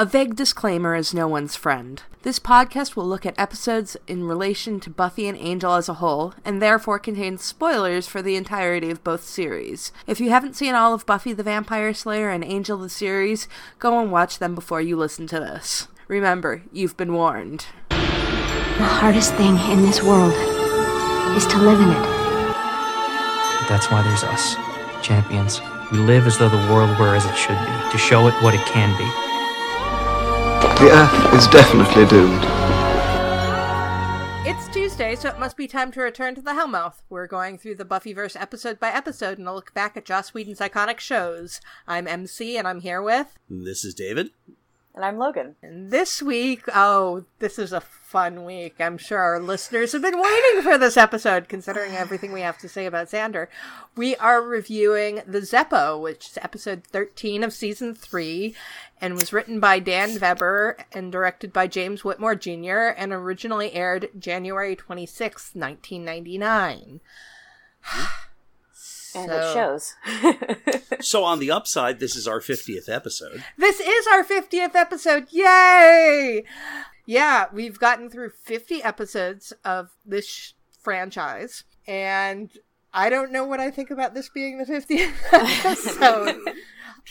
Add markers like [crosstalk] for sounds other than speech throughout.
A vague disclaimer is no one's friend. This podcast will look at episodes in relation to Buffy and Angel as a whole, and therefore contains spoilers for the entirety of both series. If you haven't seen all of Buffy the Vampire Slayer and Angel the series, go and watch them before you listen to this. Remember, you've been warned. The hardest thing in this world is to live in it. That's why there's us, champions. We live as though the world were as it should be, to show it what it can be. The Earth is definitely doomed. It's Tuesday, so it must be time to return to the Hellmouth. We're going through the Buffyverse episode by episode and a look back at Joss Whedon's iconic shows. I'm MC, and I'm here with. This is David. And I'm Logan. And this week, oh, this is a fun week. I'm sure our listeners have been waiting for this episode, considering everything we have to say about Xander. We are reviewing The Zeppo, which is episode 13 of season 3, and was written by Dan Vebber and directed by James Whitmore Jr., and originally aired January 26, 1999. [sighs] Hmm? And So- it shows. [laughs] So on the upside, this is our 50th episode. This is our 50th episode. Yay! Yeah, we've gotten through 50 episodes of this sh- franchise, and I don't know what I think about this being the 50th [laughs] episode.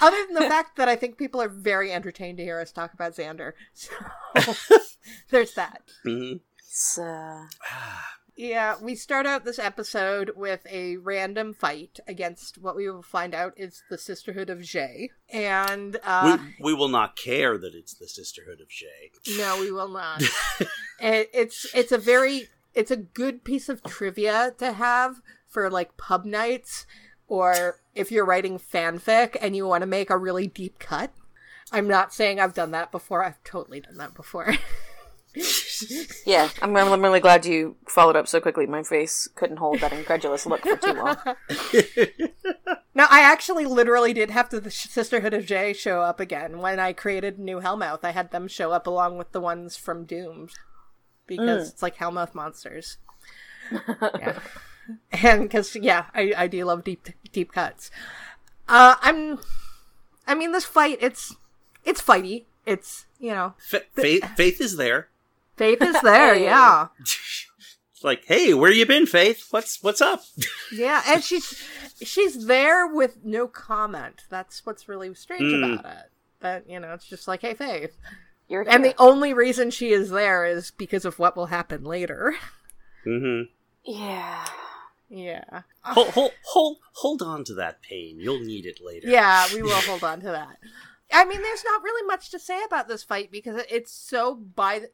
Other than the fact that I think people are very entertained to hear us talk about Xander. So [laughs] there's that. Mhm. it's, uh, Yeah, we start out this episode with a random fight against what we will find out is the Sisterhood of Jhe. And uh we, we will not care that it's the Sisterhood of Jhe. No, we will not. [laughs] it, it's it's a very it's a good piece of trivia to have for like pub nights or if you're writing fanfic and you want to make a really deep cut. I'm not saying I've done that before. I've totally done that before. [laughs] yeah, I'm, I'm really glad you followed up so quickly. My face couldn't hold that incredulous look for too long. [laughs] now, I actually literally did have to the Sisterhood of Jhe show up again when I created New Hellmouth. I had them show up along with the ones from Doomed because it's like Hellmouth monsters. yeah. and because yeah I, I do love deep deep cuts uh i'm i mean this fight it's it's fighty it's you know Fa- faith, faith is there. Faith is [laughs] there Hey. yeah It's [laughs] like, hey, where you been, Faith? What's what's up? [laughs] yeah and she's she's there with no comment that's what's really strange Mm. about it that you know it's just like hey faith You're and the only reason she is there is because of what will happen later Mm-hmm. yeah. yeah Hold, hold hold hold on to that pain. You'll need it later. Yeah, we will hold on to that. I mean, there's not really much to say about this fight because it's so by the,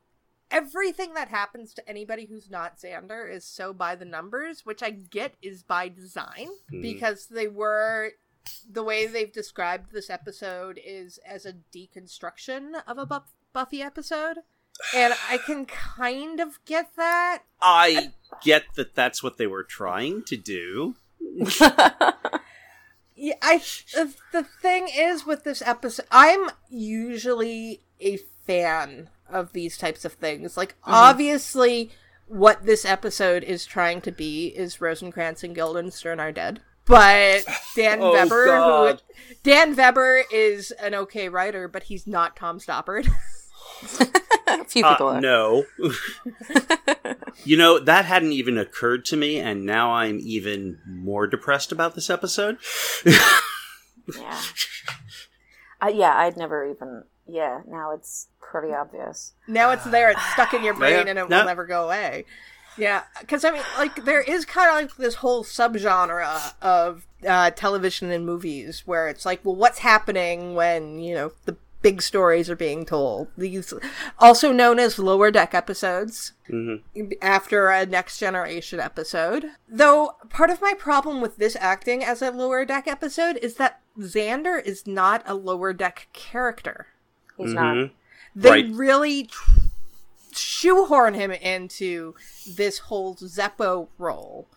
everything that happens to anybody who's not Xander is so by the numbers, which I get is by design Mhm. because they were the way they've described this episode is as a deconstruction of a Buff- Buffy episode. And I can kind of get that. I get that that's what they were trying to do. [laughs] Yeah, I the thing is with this episode, I'm usually a fan of these types of things. Like obviously what this episode is trying to be is Rosencrantz and Guildenstern are dead. But [laughs] Dan Oh, Vebber God. who Dan Vebber is an okay writer, but he's not Tom Stoppard. A [laughs] [laughs] few Uh, people are. no. you know, that hadn't even occurred to me, and now I'm even more depressed about this episode. Yeah. Uh, yeah, I'd never even. Yeah, now it's pretty obvious. now it's there, it's stuck in your [sighs] brain Yeah, and it no. will never go away. Yeah, because I mean, like, there is kind of like this whole subgenre of uh, television and movies where it's like, well, what's happening when, you know, the big stories are being told? These, also known as lower deck episodes, after a next generation episode. Though, part of my problem with this acting as a lower deck episode is that Xander is not a lower deck character He's not. they Right. really tr- shoehorn him into this whole Zeppo role.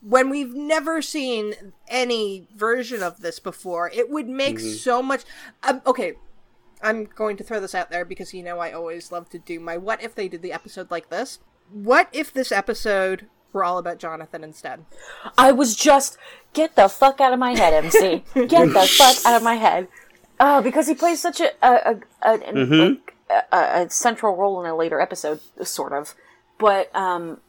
When we've never seen any version of this before, it would make so much. Um, okay, I'm going to throw this out there because you know I always love to do my what if they did the episode like this. What if this episode were all about Jonathan instead? I was just get the fuck out of my head, MC. [laughs] Get the fuck out of my head. Oh, because he plays such a a, a, a, an- Mhm. like, a, a central role in a later episode, sort of. But um,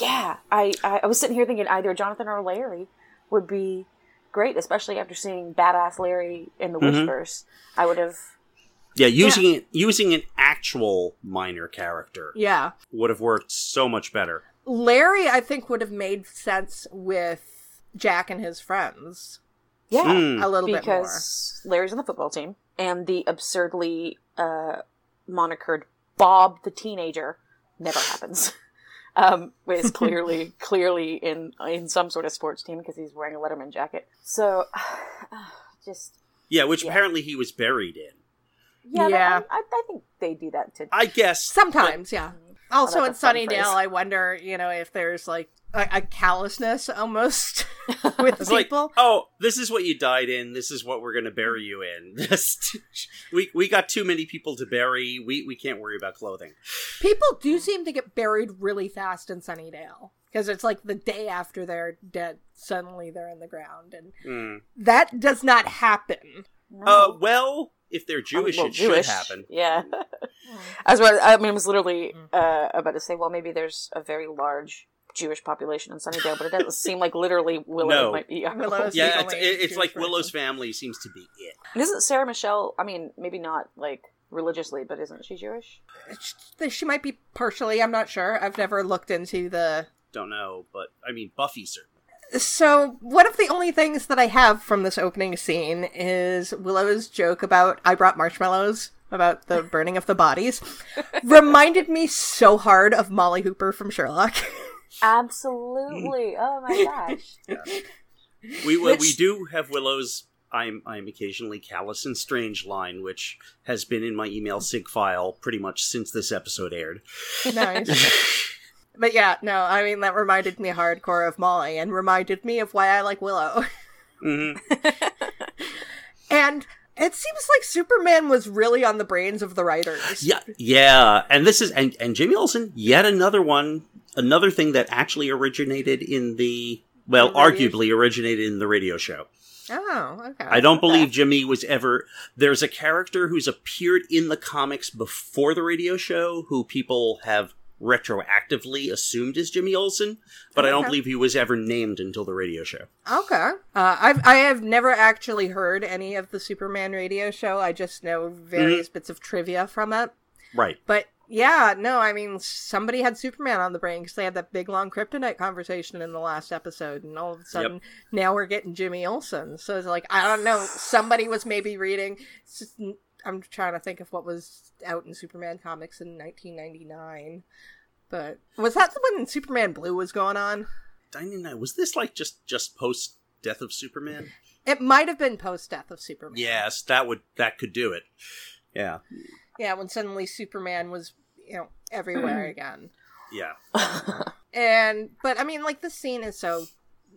yeah, I, I I was sitting here thinking either Jonathan or Larry would be great, especially after seeing badass Larry in the Mhm. Wishverse. I would have. Yeah, using it using an actual minor character Yeah. would have worked so much better. Larry, I think, would have made sense with Jack and his friends Yeah, Mm. a little bit more. because Larry's on the football team, and the absurdly uh, monikered Bob the teenager never happens. [laughs] Um, is clearly [laughs] clearly in in some sort of sports team because he's wearing a Letterman jacket. So, [sighs] just Yeah, which Yeah. apparently he was buried in. yeah, Yeah. that- I, I think they do that to I guess Sometimes, yeah. Also Oh, in that's a fun Sunnydale, phrase. I wonder, you know, if there's like a, a callousness almost [laughs] with It's like, people. oh, this is what you died in. This is what we're going to bury you in. [laughs] Just- we we got too many people to bury. We we can't worry about clothing. People do seem to get buried really fast in Sunnydale because it's like the day after they're dead, suddenly they're in the ground, and Hmm. that does not happen. Uh, well, if they're Jewish, Well, it should happen. Yeah. I was about, I mean, I was literally uh, about to say, well, maybe there's a very large Jewish population in Sunnydale, but it doesn't seem like literally Willow No. might be. Willow's- Yeah, the it's, it's like person. Willow's family seems to be it. And isn't Sarah Michelle? I mean, maybe not like religiously, but isn't she Jewish? She might be partially. I'm not sure. I've never looked into the. Don't know, but I mean Buffy certainly. So one of the only things that I have from this opening scene is Willow's joke about I brought marshmallows about the [laughs] burning of the bodies. Reminded me so hard of Molly Hooper from Sherlock. Absolutely. [laughs] oh my gosh. We we, we Which- do have Willow's. I'm I'm occasionally callous and strange line, which has been in my email sig file pretty much since this episode aired. nice. [laughs] But yeah, no, I mean that reminded me hardcore of Molly and reminded me of why I like Willow. [laughs] hmm and it seems like Superman was really on the brains of the writers. Yeah, yeah, and this is and and Jimmy Olsen, yet another one, another thing that actually originated in the well, The arguably originated in the radio show. Oh, okay. I don't believe Jimmy was ever. There's a character who's appeared in the comics before the radio show who people have retroactively assumed is Jimmy Olsen, but I don't believe he was ever named until the radio show. Okay. Uh, I've I have never actually heard any of the Superman radio show. I just know various Mm-hmm. bits of trivia from it. Right. But yeah, no, I mean somebody had Superman on the brain because they had that big long kryptonite conversation in the last episode, and all of a sudden now we're getting Jimmy Olsen. So it's like I don't know. Somebody was maybe reading. It's just- I'm trying to think of what was out in Superman comics in 1999. But was that when Superman Blue was going on? I didn't know. Was this like just just post Death of Superman? It might have been post death of Superman. Yes, that would that could do it. Yeah, Yeah, when suddenly Superman was, you know, everywhere [clears throat] again. yeah. [laughs] And but I mean, like the scene is so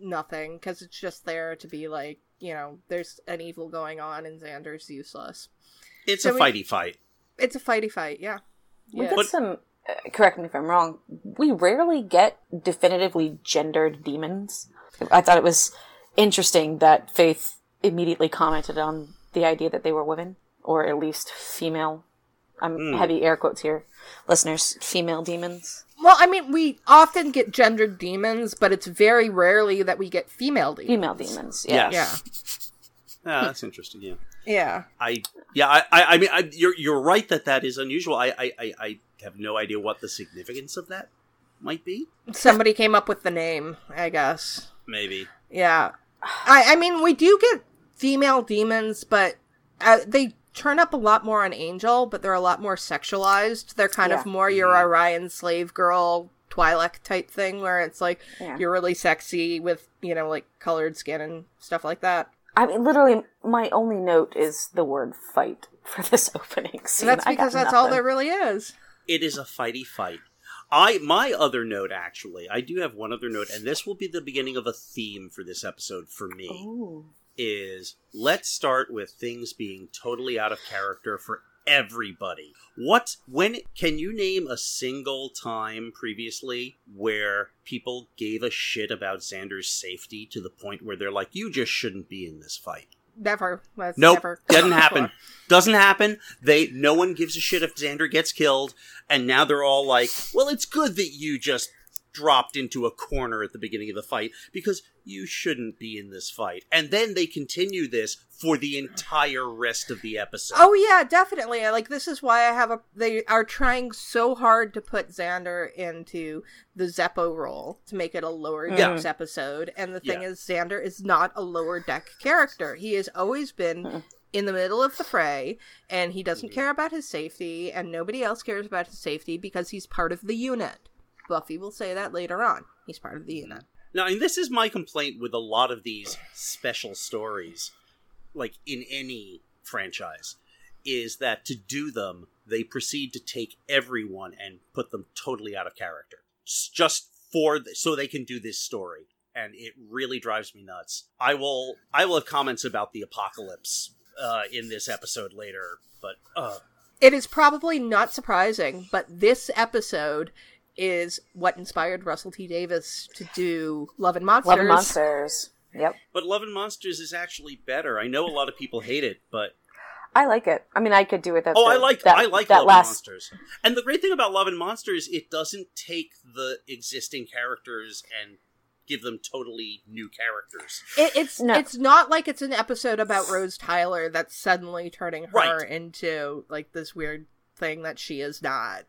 nothing because it's just there to be like, you know, there's an evil going on and Xander's useless. It's So a we- fighty fight. It's a fighty fight, yeah. We Yeah. get But- some. Uh, correct me if I'm wrong. We rarely get definitively gendered demons. I thought it was interesting that Faith immediately commented on the idea that they were women, or at least female. I'm Hmm. heavy air quotes here, listeners. Female demons. Well, I mean, we often get gendered demons, but it's very rarely that we get female demons. Female demons. Yeah. Yes. Yeah. Ah, that's interesting. Yeah. Yeah. I yeah I I, I mean I, you're you're right that that is unusual. I, I I I have no idea what the significance of that might be. Somebody came up with the name, I guess. Maybe. Yeah. I I mean, we do get female demons, but uh, they turn up a lot more on Angel, but they're a lot more sexualized. They're kind of more your Orion slave girl Twi'lek type thing where it's like Yeah. you're really sexy with, you know, like colored skin and stuff like that. I mean, literally, my only note is the word "fight" for this [laughs] opening scene. And that's because that's all there really is. It is a fighty fight. I my other note actually, I do have one other note, and this will be the beginning of a theme for this episode for me. Ooh. Is let's start with things being totally out of character for everybody. What when can you name a single time previously where people gave a shit about Xander's safety to the point where they're like, you just shouldn't be in this fight? never. That's Nope, never doesn't [laughs] happen. Doesn't happen. They no one gives a shit if Xander gets killed, and now they're all like, "Well, it's good that you just dropped into a corner at the beginning of the fight because you shouldn't be in this fight." And then they continue this for the entire rest of the episode. Oh yeah, definitely. Like this is why I have a. They are trying so hard to put Xander into the Zeppo role to make it a lower mm. Yeah. decks episode. And the thing Yeah. is, Xander is not a lower deck character. He has always been mm. in the middle of the fray, and he doesn't mm-hmm. care about his safety, and nobody else cares about his safety because he's part of the unit. Buffy will say that later on. He's part of the unit. Now, and this is my complaint with a lot of these special stories, like in any franchise, is that to do them, they proceed to take everyone and put them totally out of character, just for th- so they can do this story, and it really drives me nuts. I will I will have comments about the apocalypse uh, in this episode later, but uh, It is probably not surprising, but this episode is what inspired Russell T Davies to do Love and Monsters. Love and Monsters. Yep. but Love and Monsters is actually better. I know a lot of people hate it, but I like it. I mean, I could do without. Oh, the- I like that, I like that Love last. and Monsters. And the great thing about Love and Monsters, is it doesn't take the existing characters and give them totally new characters. It, it's No. it's not like it's an episode about Rose Tyler that's suddenly turning her Right. into like this weird thing that she is not.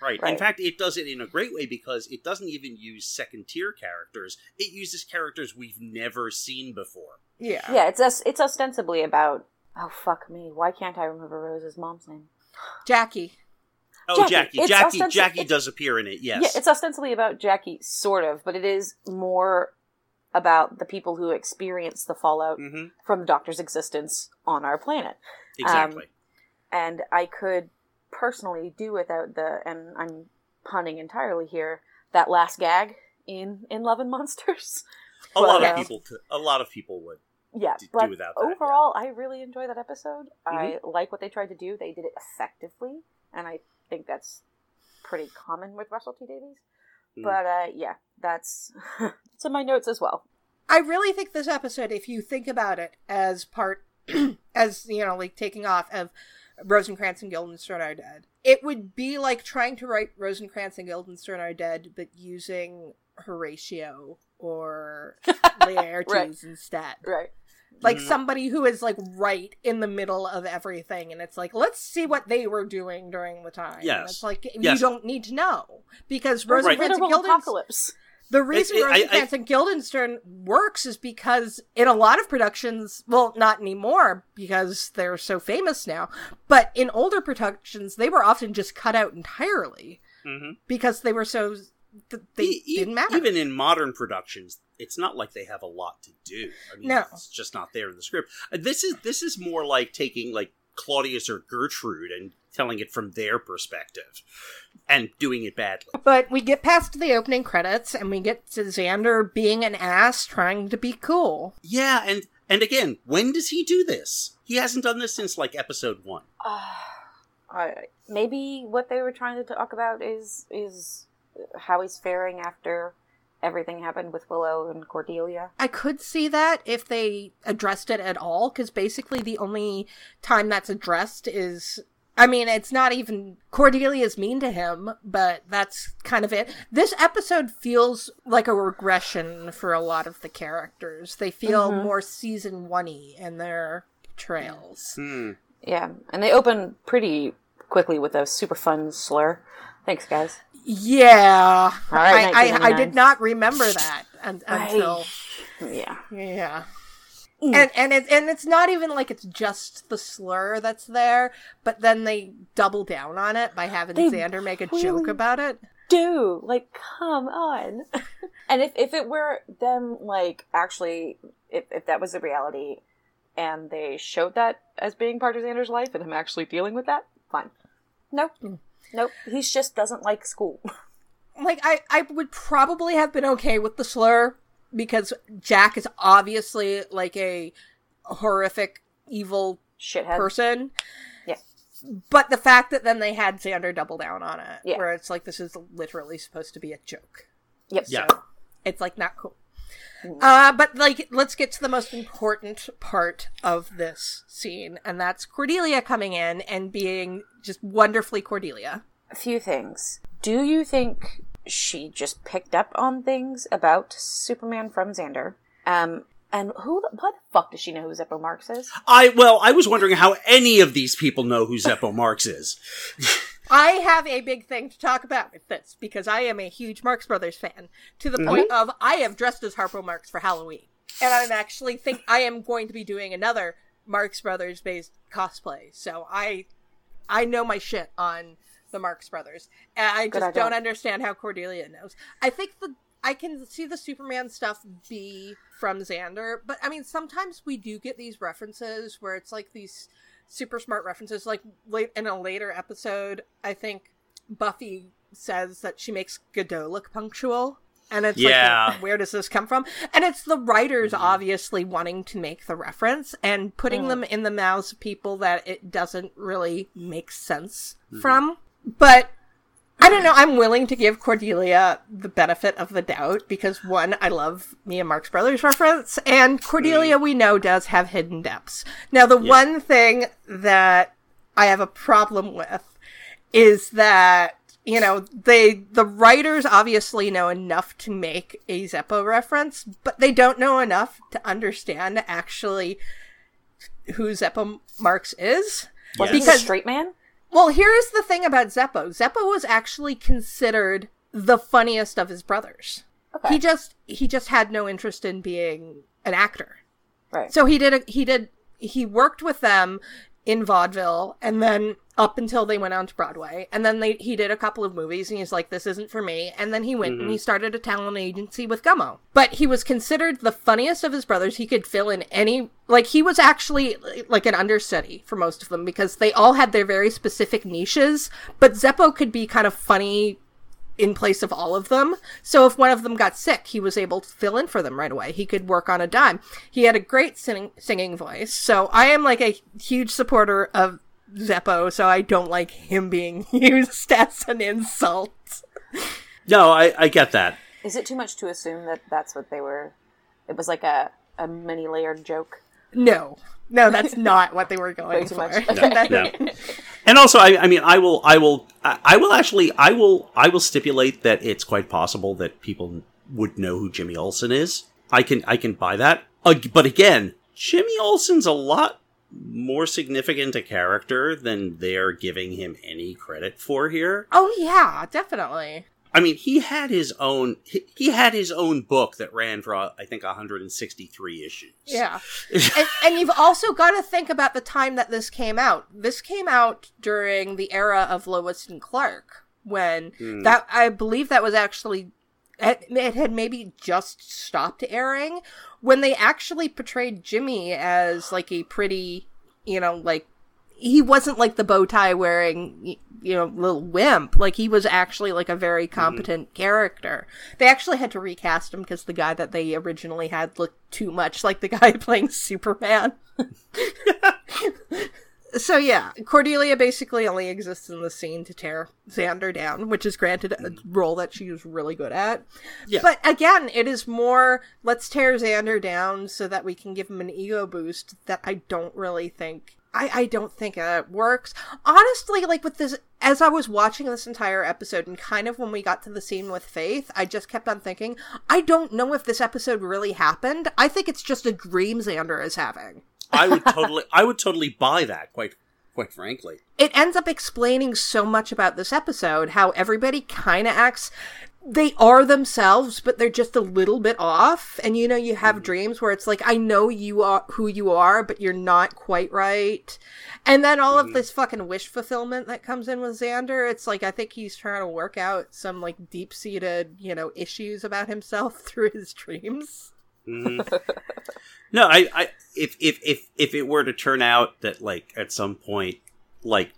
Right. In fact, it does it in a great way because it doesn't even use second tier characters. It uses characters we've never seen before. Yeah. Yeah, it's os- it's ostensibly about. Oh fuck me! Why can't I remember Rose's mom's name? Jackie. Oh, Jackie. Jackie. Jackie, ostensi- Jackie does appear in it, yes. Yeah, it's ostensibly about Jackie, sort of, but it is more about the people who experience the fallout hmm from the Doctor's existence on our planet. Exactly. and I could personally do without the and I'm punning entirely here that last gag in in Love and Monsters. [laughs] a lot well, of people could, a lot of people would. Yeah, Do- do but without that, yeah. overall, I really enjoy that episode. I Mm-hmm. like what they tried to do. They did it effectively, and I think that's pretty common with Russell T Davies. Mm. But uh, yeah, that's [laughs] it's in my notes as well. I really think this episode, if you think about it as part, [clears throat] as you know, like taking off of Rosencrantz and Guildenstern are dead, it would be like trying to write Rosencrantz and Guildenstern are dead, but using Horatio or [laughs] Laertes Right. instead. Right. Like Mhm. somebody who is like right in the middle of everything, and it's like, let's see what they were doing during the time. And Yes. it's like you don't need to know because Right. Rosencrantz and Literal Guildenstern apocalypse. The reason it- I- Rosencrantz and Guildenstern works is because in a lot of productions, well, not anymore because they're so famous now, but in older productions, they were often just cut out entirely hmm because they were so th- they E- e- didn't matter. Even in modern productions, it's not like they have a lot to do. I mean, No. it's just not there in the script. Uh, This is this is more like taking like Claudius or Gertrude and telling it from their perspective and doing it badly. but we get past the opening credits and we get to Xander being an ass trying to be cool. Yeah, and and again, when does he do this? He hasn't done this since like episode one. I [sighs] uh, maybe what they were trying to talk about is is how he's faring after everything happened with Willow and Cordelia. I could see that if they addressed it at all, because basically the only time that's addressed is. I mean, it's not even. Cordelia's mean to him, but that's kind of it. This episode feels like a regression for a lot of the characters. They feel more season one y in their trails. Hmm. Yeah, and they open pretty quickly with a super fun slur. Thanks, guys. Yeah. All right, I, I, I did not remember that un- until. Yeah. Yeah. And and it and it's not even like it's just the slur that's there, but then they double down on it by having They Xander make a really- joke about it. Do like come on. [laughs] and if if it were them like actually if if that was the reality and they showed that as being part of Xander's life and him actually dealing with that, fine. Nope. Mm. Nope. He just doesn't like school. [laughs] Like I I would probably have been okay with the slur because Jack is obviously like a horrific evil Shithead. person. Yeah. But the fact that then they had Xander double down on it, Yeah. where it's like this is literally supposed to be a joke. Yep. Yeah. So it's like not cool. Uh, but like, let's get to the most important part of this scene, and that's Cordelia coming in and being just wonderfully Cordelia. A few things. Do you think she just picked up on things about Superman from Xander? Um, and who? The, why the fuck does she know who Zeppo Marx is? I well, I was wondering how any of these people know who Zeppo Marx is. [laughs] I have a big thing to talk about with this because I am a huge Marx Brothers fan to the point of I have dressed as Harpo Marx for Halloween. And I'm actually think I am going to be doing another Marx Brothers based cosplay. So I I know my shit on the Marx Brothers. And I just I don't don't. understand how Cordelia knows. I think the I can see the Superman stuff be from Xander, but I mean sometimes we do get these references where it's like these super smart references. Like late in a later episode, I think Buffy says that she makes Godot look punctual. And it's Yeah. like, where does this come from? And it's the writers mm-hmm. obviously wanting to make the reference and putting mm. them in the mouths of people that it doesn't really make sense mm-hmm. from. But I don't know. I'm willing to give Cordelia the benefit of the doubt because one, I love me and Marx Brothers reference, and Cordelia we know does have hidden depths. Now, the one thing that I have a problem with is that you know they the writers obviously know enough to make a Zeppo reference, but they don't know enough to understand actually who Zeppo Marx is. Was Yes. he a Because- straight man? Well, here's the thing about Zeppo. Zeppo was actually considered the funniest of his brothers. Okay. He just he just had no interest in being an actor. Right. So he did a, he did he worked with them in vaudeville and then up until they went on to Broadway. And then they he did a couple of movies and he's like this isn't for me. And then he went and he mm-hmm. started a talent agency with Gummo. But he was considered the funniest of his brothers. He could fill in any like he was actually like an understudy for most of them because they all had their very specific niches, but Zeppo could be kind of funny in place of all of them. So if one of them got sick, he was able to fill in for them right away. He could work on a dime. He had a great singing singing voice. So I am like a huge supporter of Zeppo, so I don't like him being [laughs] used as an insult. No, I, I get that. Is it too much to assume that that's what they were? It was like a, a many layered joke. No. No, that's [laughs] not what they were going too for. much. [laughs] That- No. And also, I, I mean, I will, I will, I I will actually, I will, I will stipulate that it's quite possible that people would know who Jimmy Olsen is. I can, I can buy that. Uh, but again, Jimmy Olsen's a lot more significant a character than they're giving him any credit for here. Oh yeah, definitely. I mean, he had his own, he, he had his own book that ran for, I think, 163 issues. Yeah. [laughs] and, and you've also got to think about the time that this came out. This came out during the era of Lois and Clark, when hmm. that I believe that was actually it, it had maybe just stopped airing when they actually portrayed Jimmy as like a pretty, you know, like he wasn't like the bow tie wearing you know little wimp. Like he was actually like a very mm-hmm. competent character. They actually had to recast him because the guy that they originally had looked too much like the guy [laughs] playing superman [laughs] so yeah cordelia basically only exists in the scene to tear xander down which is granted a mm. role that she was really good at Yeah. but again it is more let's tear xander down so that we can give him an ego boost that i don't really think I, I don't think it works. Honestly, like with this, as I was watching this entire episode, and kind of when we got to the scene with Faith, I just kept on thinking, I don't know if this episode really happened. I think it's just a dream Xander is having. I would totally, I would totally buy that. Quite, quite frankly. It ends up explaining so much about this episode, how everybody kind of acts. They are themselves, but they're just a little bit off. And you know, you have mm-hmm. dreams where it's like, I know you are who you are, but you're not quite right. And then all of mm-hmm. this fucking wish fulfillment that comes in with Xander, it's like, I think he's trying to work out some like deep seated, you know, issues about himself [laughs] through his dreams. [laughs] No, I, I, if, if, if, if it were to turn out that, like, at some point, like,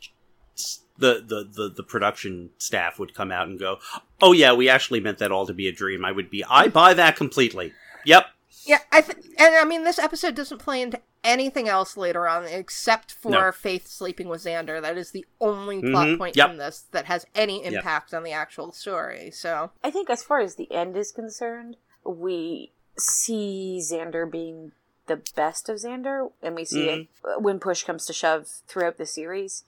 the, the, the, the production staff would come out and go, oh yeah, we actually meant that all to be a dream, I would be, I buy that completely. Yep. Yeah, I th- and I mean this episode doesn't play into anything else later on except for No. Faith sleeping with Xander. That is the only plot Mhm, point yep. from this that has any impact on the actual story. So I think as far as the end is concerned, we see Xander being the best of Xander, and we see Mm-hmm. uh, when push comes to shove throughout the series,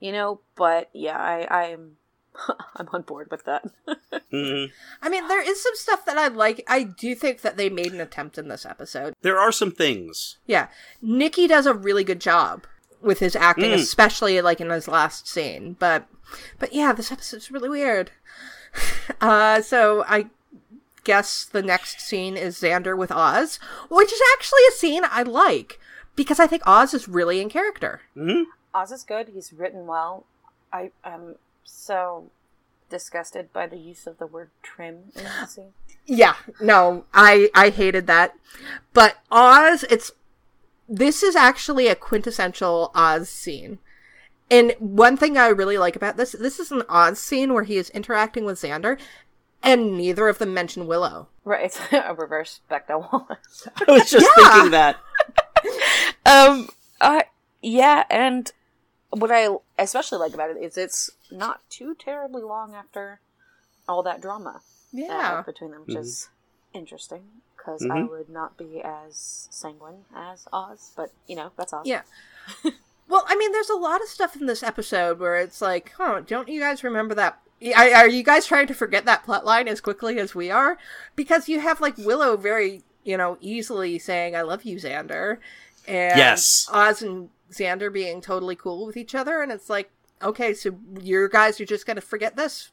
you know. But yeah, I, I'm [laughs] I'm on board with that. [laughs] hmm I mean, there is some stuff that I like. I do think that they made an attempt in this episode. There are some things. Yeah, Nikki does a really good job with his acting, Mm. especially like in his last scene. But, but yeah, this episode's really weird. [laughs] Uh, so I guess the next scene is Xander with Oz, which is actually a scene I like because I think Oz is really in character. hmm Oz is good. He's written well. I am so disgusted by the use of the word trim in the scene. Yeah, no, I I hated that. But Oz, it's this is actually a quintessential Oz scene. And one thing I really like about this, this is an Oz scene where he is interacting with Xander, and neither of them mention Willow. Right, it's [laughs] a reverse Bechdel Wallace. I was just Yeah. thinking that. [laughs] um, uh, yeah, and what I especially like about it is it's not too terribly long after all that drama Yeah. had between them, which Mm-hmm. is interesting because I would not be as sanguine as Oz, but you know that's Oz. Yeah. [laughs] well, I mean, there's a lot of stuff in this episode where it's like, huh, don't you guys remember that? Are are you guys trying to forget that plot line as quickly as we are? Because you have like Willow very, you know, easily saying, I love you, Xander. And Yes. Oz and Xander being totally cool with each other. And it's like, okay, so your guys are just going to forget this?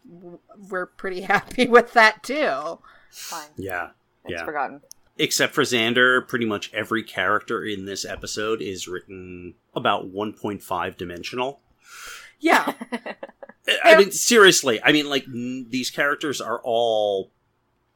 We're pretty [laughs] happy with that too. fine. Yeah. It's Yeah. forgotten. Except for Xander, pretty much every character in this episode is written about 1.5 dimensional. Yeah. [laughs] I mean, seriously. I mean, like, n- these characters are all.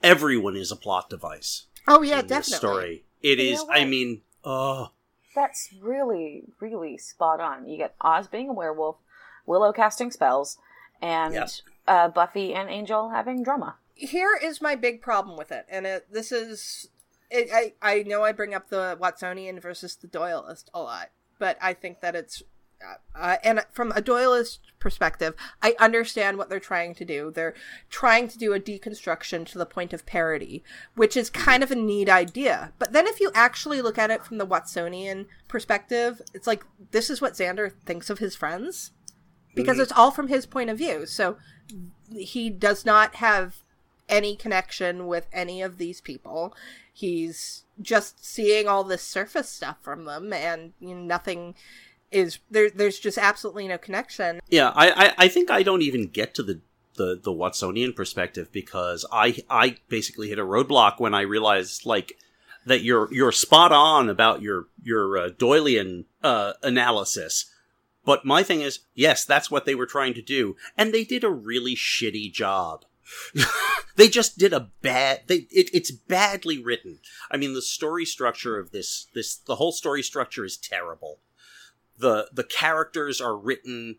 Everyone is a plot device. Oh, yeah, in definitely. This story. It You is. I mean, oh. That's really, really spot on. You get Oz being a werewolf, Willow casting spells, and Yep. uh, Buffy and Angel having drama. here is my big problem with it, and it, this is it, I I know I bring up the Watsonian versus the Doyleist a lot, but I think that it's uh, and from a Doyleist perspective, I understand what they're trying to do. They're trying to do a deconstruction to the point of parody, which is kind of a neat idea. But then if you actually look at it from the Watsonian perspective, it's like this is what Xander thinks of his friends because it's all from his point of view. So he does not have any connection with any of these people. He's just seeing all this surface stuff from them, and you know, nothing is there. There's just absolutely no connection. Yeah, I, I, I think I don't even get to the, the, the Watsonian perspective because I I basically hit a roadblock when I realized like that you're you're spot on about your your uh, Doylean uh, analysis. But my thing is, yes, that's what they were trying to do, and they did a really shitty job. [laughs] they just did a bad. They it, it's badly written. I mean, the story structure of this this the whole story structure is terrible. The The characters are written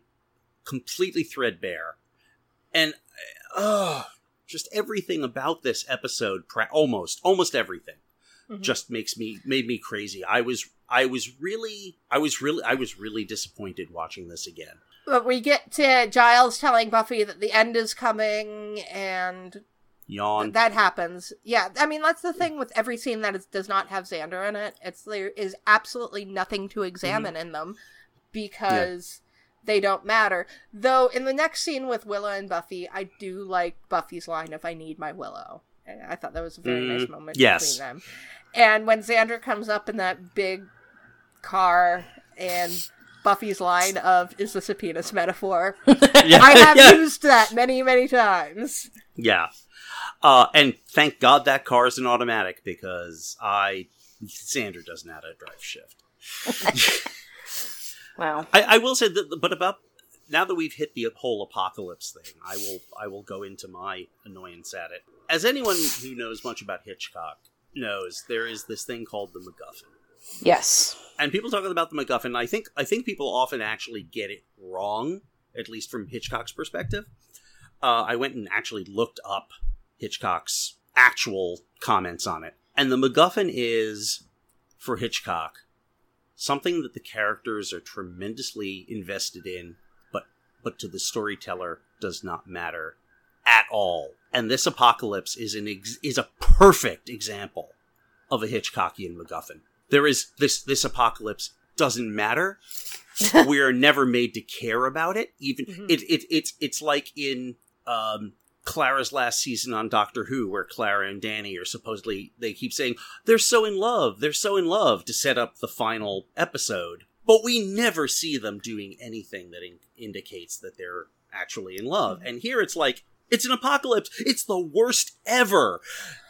completely threadbare, and uh, just everything about this episode, almost almost everything, just makes me made me crazy. I was I was really I was really I was really disappointed watching this again. But we get to Giles telling Buffy that the end is coming, and Yawn. that happens. Yeah, I mean that's the thing with every scene that is, does not have Xander in it. It's there is absolutely nothing to examine in them because they don't matter. Though in the next scene with Willow and Buffy, I do like Buffy's line of "I need my Willow." I thought that was a very Mm, nice moment yes. between them. And when Xander comes up in that big car and Buffy's line of "Is this a penis metaphor?" [laughs] yeah. I have [laughs] yeah. used that many, many times. Yeah. Uh, and thank God that car is an automatic because I Xander doesn't know how to drive shift. [laughs] wow. I, I will say that, but about now that we've hit the whole apocalypse thing, I will I will go into my annoyance at it. As anyone who knows much about Hitchcock knows, there is this thing called the MacGuffin. yes. and people talking about the MacGuffin, I think I think people often actually get it wrong, at least from Hitchcock's perspective. Uh, I went and actually looked up Hitchcock's actual comments on it, and the MacGuffin is for Hitchcock something that the characters are tremendously invested in, but but to the storyteller does not matter at all. And this apocalypse is an ex- is a perfect example of a Hitchcockian MacGuffin. There is this this apocalypse doesn't matter. [laughs] we are never made to care about it. Even it, it it's it's like in um, Clara's last season on Doctor Who, where Clara and Danny are supposedly they keep saying they're so in love, they're so in love to set up the final episode, but we never see them doing anything that in- indicates that they're actually in love. And here it's like it's an apocalypse. It's the worst ever.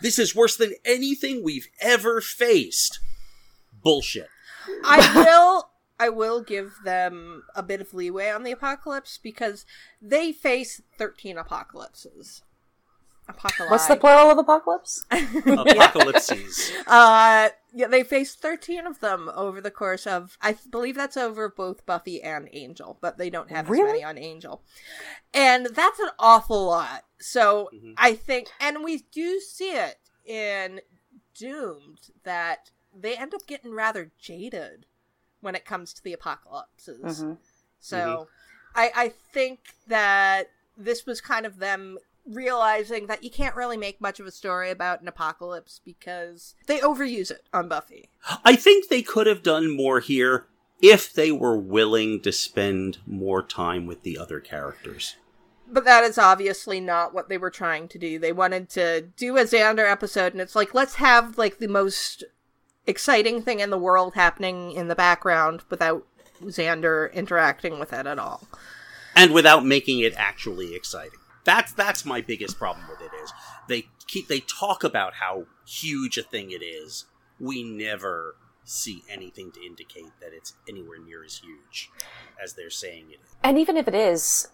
This is worse than anything we've ever faced. Bullshit. I will I will give them a bit of leeway on the apocalypse because they face 13 apocalypses. Apocalypse. What's the plural of apocalypse? [laughs] Apocalypses. Uh yeah, they face 13 of them over the course of I believe that's over both Buffy and Angel, but they don't have Really? as many on Angel. And that's an awful lot. So Mhm. I think and we do see it in Doomed that they end up getting rather jaded when it comes to the apocalypses. Mhm. So I I think that this was kind of them realizing that you can't really make much of a story about an apocalypse because they overuse it on Buffy. I think they could have done more here if they were willing to spend more time with the other characters. But that is obviously not what they were trying to do. They wanted to do a Xander episode and it's like let's have like the most exciting thing in the world happening in the background without Xander interacting with it at all. and without making it actually exciting. That's that's my biggest problem with it is they keep they talk about how huge a thing it is. We never see anything to indicate that it's anywhere near as huge as they're saying it is. And even if it is,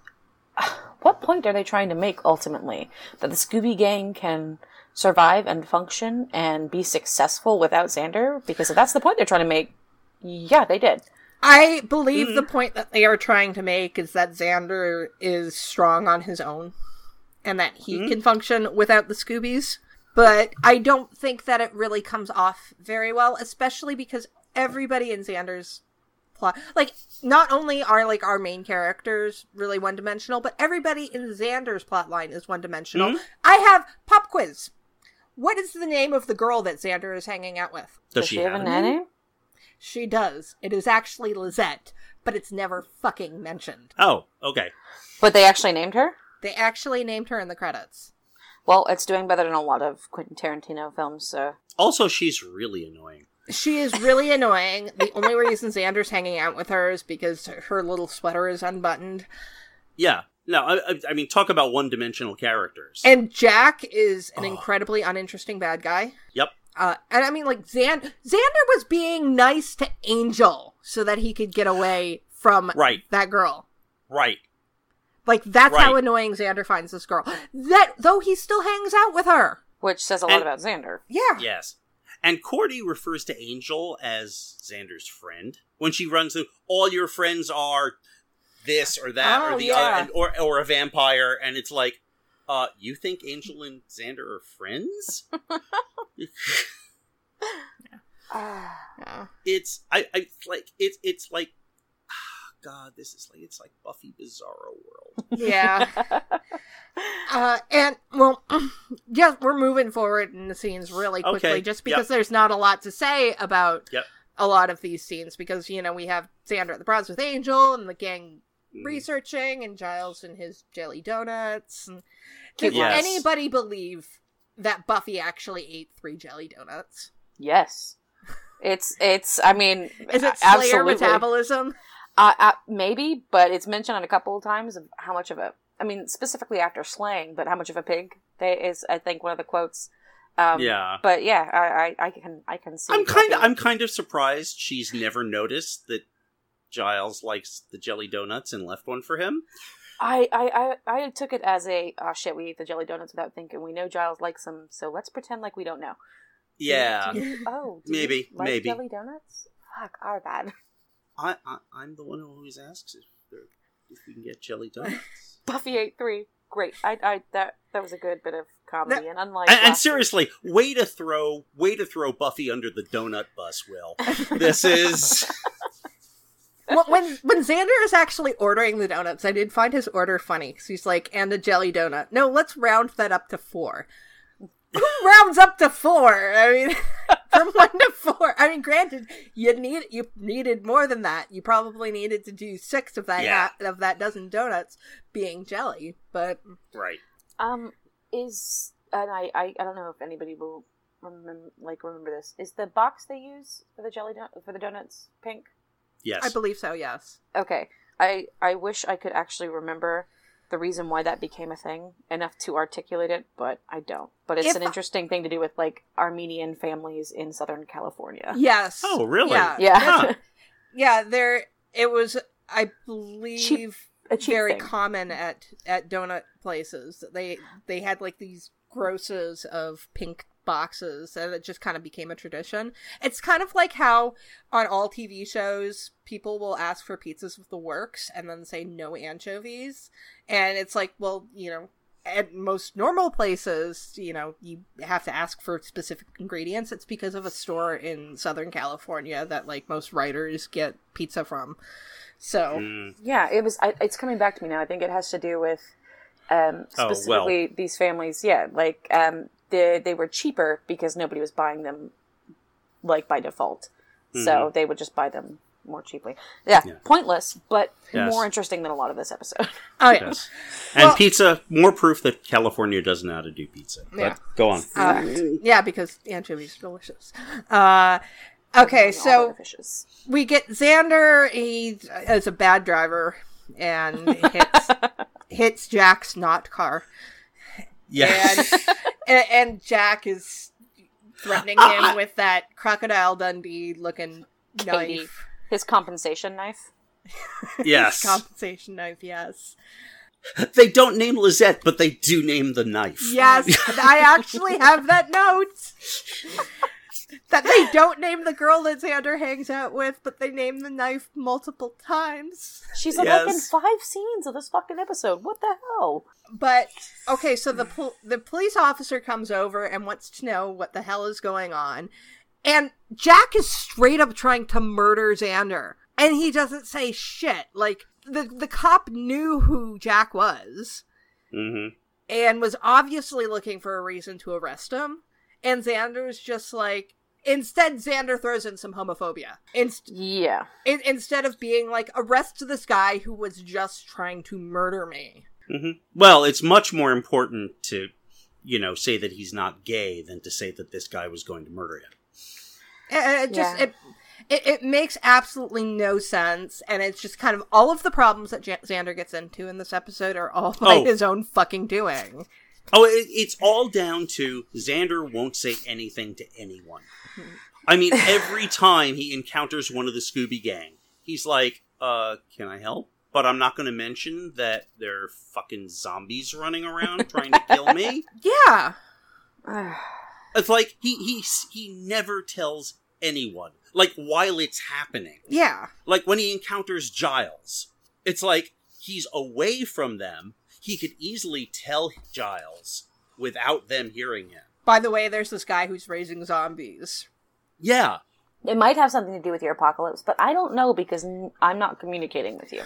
[sighs] what point are they trying to make ultimately? That the Scooby Gang can survive and function and be successful without Xander? Because if that's the point they're trying to make, yeah, they did. I believe hmm. the point that they are trying to make is that Xander is strong on his own and that he hmm. can function without the Scoobies. But I don't think that it really comes off very well, especially because everybody in Xander's plot like not only are like our main characters really one dimensional, but everybody in Xander's plotline is one dimensional. Hmm. I have pop quiz. What is the name of the girl that Xander is hanging out with? Does she have a a nanny? She does. It is actually Lizette, but it's never fucking mentioned. Oh, okay. But they actually named her? They actually named her in the credits. Well, it's doing better than a lot of Quentin Tarantino films, so. Also, she's really annoying. She is really annoying. The only reason Xander's hanging out with her is because her little sweater is unbuttoned. Yeah. No, I, I- I mean, talk about one-dimensional characters. And Jack is an incredibly uninteresting bad guy. yep. Uh, and I mean, like, Xan- Xander was being nice to Angel so that he could get away from Right. that girl. Right. Like, that's how annoying Xander finds this girl. That, though he still hangs out with her. Which says a lot And- about Xander. Yeah. Yes. And Cordy refers to Angel as Xander's friend. When she runs through, all your friends are this or that Oh, or the yeah. other, and, or or a vampire, and it's like, uh, you think Angel and Xander are friends? [laughs] Yeah. it's I I like it's it's like, God, this is like it's like Buffy Bizarro World. [laughs] Yeah. [laughs] uh, and, well, [clears throat] yeah, we're moving forward in the scenes really quickly Okay, just yep. because there's not a lot to say about Yep. a lot of these scenes because, you know, we have Xander at the Bronze with Angel and the gang Mhm. researching and Giles and his jelly donuts. And Cute does Yes. anybody believe that Buffy actually ate three jelly donuts? Yes. It's, it's, I mean, Is it Slayer absolutely. metabolism? Uh, uh, maybe, but it's mentioned on a couple of times of how much of a, I mean, specifically after slaying, but how much of a pig they is, I think, one of the quotes. Um, Yeah. But yeah, I, I, I can, I can see. I'm kind of I'm kind of surprised she's never noticed that Giles likes the jelly donuts and left one for him. I, I, I, I took it as a, oh shit, we eat the jelly donuts without thinking. We know Giles likes them, so let's pretend like we don't know. [laughs] Do you- Yeah, do you- oh, do you Maybe, like maybe. jelly donuts? Fuck, our bad. I, I I'm the one who always asks if there, if we can get jelly [laughs] donuts. Buffy ate three. Great. I, I, that, that was a good bit of comedy, and unlike and, and week- seriously, way to throw way to throw Buffy under the donut bus, Will. [laughs] This is Well, when [laughs] when Xander is actually ordering the donuts, I did find his order funny because he's like, "And a jelly donut." No, let's round that up to four. Who [laughs] rounds up to four? I mean, [laughs] from one to four. I mean, granted, you need you needed more than that. You probably needed to do six of that Yeah. of that dozen donuts being jelly. But Right. Um, is and I, I I don't know if anybody will remember like remember this. Is the box they use for the jelly don- for the donuts pink? Yes. I believe so. Yes. Okay. I I wish I could actually remember the reason why that became a thing enough to articulate it, but I don't. But it's If an I- interesting thing to do with like Armenian families in Southern California. Yes. Oh, really? Yeah. Yeah. Huh. [laughs] Yeah. There. It was. I believe. a cheap very thing. common at at donut places. They they had like these grosses of pink boxes and it just kind of became a tradition. It's kind of like how on all TV shows people will ask for pizzas with the works and then say no anchovies and it's like well, you know, at most normal places, you know, you have to ask for specific ingredients. It's because of a store in Southern California that like most writers get pizza from. So, Mm. Yeah, it was. I, it's coming back to me now. I think it has to do with um, Oh, well. specifically these families. Yeah, like um, they they were cheaper because nobody was buying them like by default, so they would just buy them more cheaply. Yeah, Mm-hmm. Yeah. pointless, but Yes. more interesting than a lot of this episode. oh yeah. Yes. [laughs] And Well- pizza, more proof that California doesn't know how to do pizza. But Yeah. go on. Uh, yeah, because anchovies are delicious. Uh, okay, so we get Xander. He is a bad driver and [laughs] hits hits Jack's not car, Yes. and, and and Jack is threatening [laughs] him with that crocodile Dundee looking knife, His compensation knife. [laughs] yes. compensation knife. Yes, [laughs] they don't name Lysette, but they do name the knife. yes, I actually have that note. That they don't name the girl that Xander hangs out with, but they name the knife multiple times. She's in like in five scenes of this fucking episode. What the hell? But okay, so the pol- the police officer comes over and wants to know what the hell is going on, and Jack is straight up trying to murder Xander, and he doesn't say shit. Like the the cop knew who Jack was hmm and was obviously looking for a reason to arrest him, and Xander's just like. Instead, Xander throws in some homophobia. Inst- Yeah. in- instead of being like, arrest this guy who was just trying to murder me. hmm Well, it's much more important to, you know, say that he's not gay than to say that this guy was going to murder him. It, it just Yeah. it, it it makes absolutely no sense, and it's just kind of all of the problems that J- Xander gets into in this episode are all by Oh. his own fucking doing. Oh, it, it's all down to Xander won't say anything to anyone. I mean, every [laughs] time he encounters one of the Scooby Gang, he's like, uh, can I help? But I'm not going to mention that there are fucking zombies running around [laughs] trying to kill me. Yeah, [sighs] It's like he he he never tells anyone. Like while it's happening. yeah, Like when he encounters Giles, it's like he's away from them. He could easily tell Giles without them hearing him. By the way, there's this guy who's raising zombies. Yeah. It might have something to do with your apocalypse, but I don't know because I'm not communicating with you.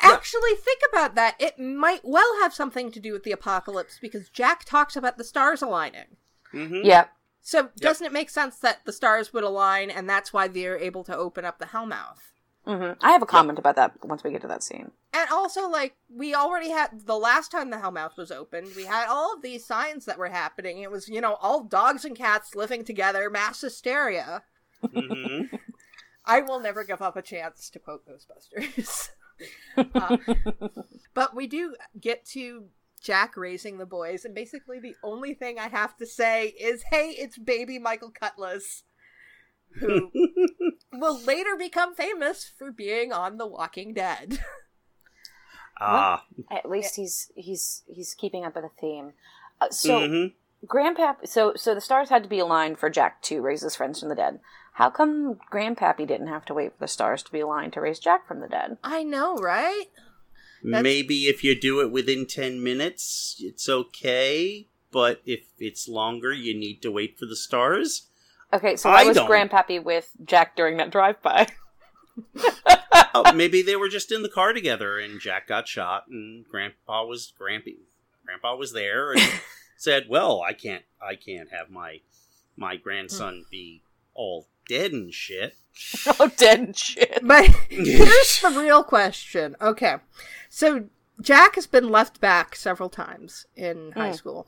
Actually, think about that. It might well have something to do with the apocalypse because Jack talks about the stars aligning. hmm Yeah. So, doesn't it make sense that the stars would align and that's why they're able to open up the Hellmouth? Hmm I have a comment about that once we get to that scene. And also, like, we already had the last time the Hellmouth was opened, we had all of these signs that were happening. It was, you know, all dogs and cats living together, mass hysteria. hmm [laughs] I will never give up a chance to quote Ghostbusters. [laughs] Uh, but we do get to Jack raising the boys, and basically the only thing I have to say is hey, it's baby Michael Cudlitz, who will later become famous for being on The Walking Dead. [laughs] Ah. At least he's he's he's keeping up with a theme. Uh, so Mhm. Grandpap, so so the stars had to be aligned for Jack to raise his friends from the dead. How come Grandpappy didn't have to wait for the stars to be aligned to raise Jack from the dead? I know, right? That's- Maybe if you do it within 10 minutes, it's okay. But if it's longer, you need to wait for the stars. Okay, so I why was don't. Grandpappy with Jack during that drive-by? [laughs] oh, maybe they were just in the car together and Jack got shot and Grandpa was Grampy. Grandpa was there and [laughs] said, "Well, I can't I can't have my my grandson be all dead and shit. [laughs] oh, dead and shit. But here's the real question. Okay. So Jack has been left back several times in high Mm. school.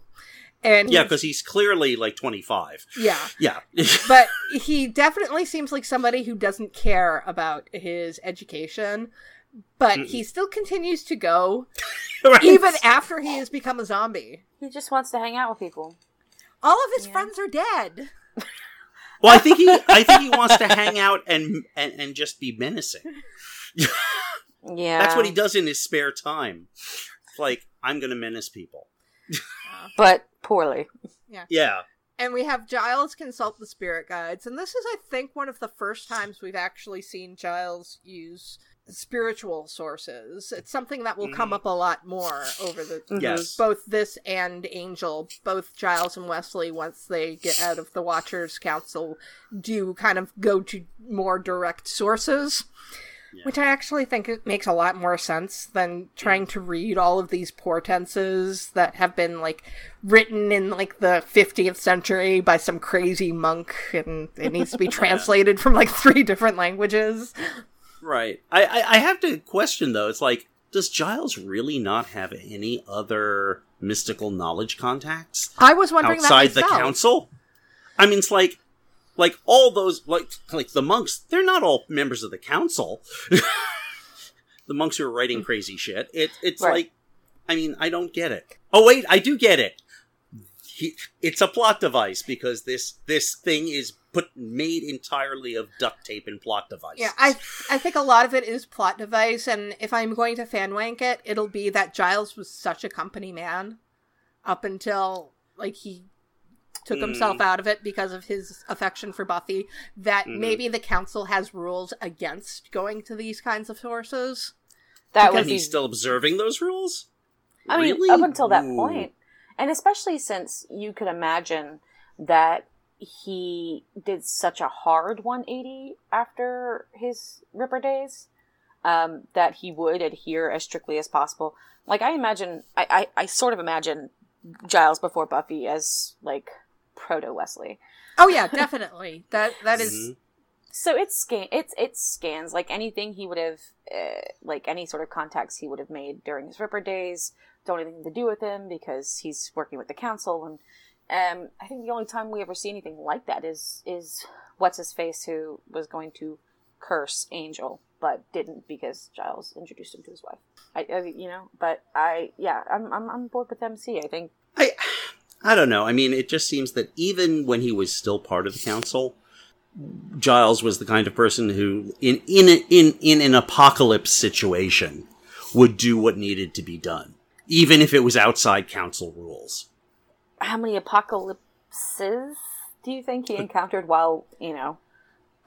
And Yeah, because he's clearly like 25. yeah. Yeah. [laughs] But he definitely seems like somebody who doesn't care about his education. But he still continues to go [laughs] Right. even after he has become a zombie. He just wants to hang out with people. All of his friends are dead. [laughs] Well, I think he I think he wants to hang out and and, and just be menacing. Yeah. That's what he does in his spare time. It's like I'm going to menace people. [laughs] But poorly. Yeah. Yeah. And we have Giles consult the spirit guides. And this is, I think, one of the first times we've actually seen Giles use spiritual sources. It's something that will come Mhm. up a lot more over the Yes. both this and Angel. Both Giles and Wesley, once they get out of the Watchers Council, do kind of go to more direct sources. Which I actually think it makes a lot more sense than trying mm. to read all of these portenses that have been like written in like the 15th century by some crazy monk and it needs to be [laughs] translated from like three different languages. Right. I, I I have to question though. It's like does Giles really not have any other mystical knowledge contacts I was wondering outside the council? I mean, it's like like all those like like the monks. They're not all members of the council. [laughs] the monks who are writing crazy shit. It it's Right. like I mean I don't get it. Oh wait, I do get it. He, it's a plot device because this this thing is put made entirely of duct tape and plot device. Yeah, I I think a lot of it is plot device, and if I'm going to fanwank it, it'll be that Giles was such a company man up until like he took himself out of it because of his affection for Buffy. That Mhm. maybe the council has rules against going to these kinds of sources. That and would be he's still observing those rules. I mean, Really? up until that Ooh. point, and especially since you could imagine that he did such a hard 180 after his Ripper days, um, that he would adhere as strictly as possible. Like I imagine, I, I, I sort of imagine Giles before Buffy as like proto Wesley. Oh yeah, [laughs] definitely. that that is- Mhm. So it scan it's it's scans like anything he would have uh, like any sort of contacts he would have made during his Ripper days don't have anything to do with him because he's working with the council and um I think the only time we ever see anything like that is is what's his face who was going to curse Angel but didn't because Giles introduced him to his wife. I, I you know but I yeah I'm I'm on board with MC I think I I don't know. I mean, it just seems that even when he was still part of the council, Giles was the kind of person who, in in a, in in an apocalypse situation, would do what needed to be done, even if it was outside council rules. how many apocalypses do you think he encountered while you know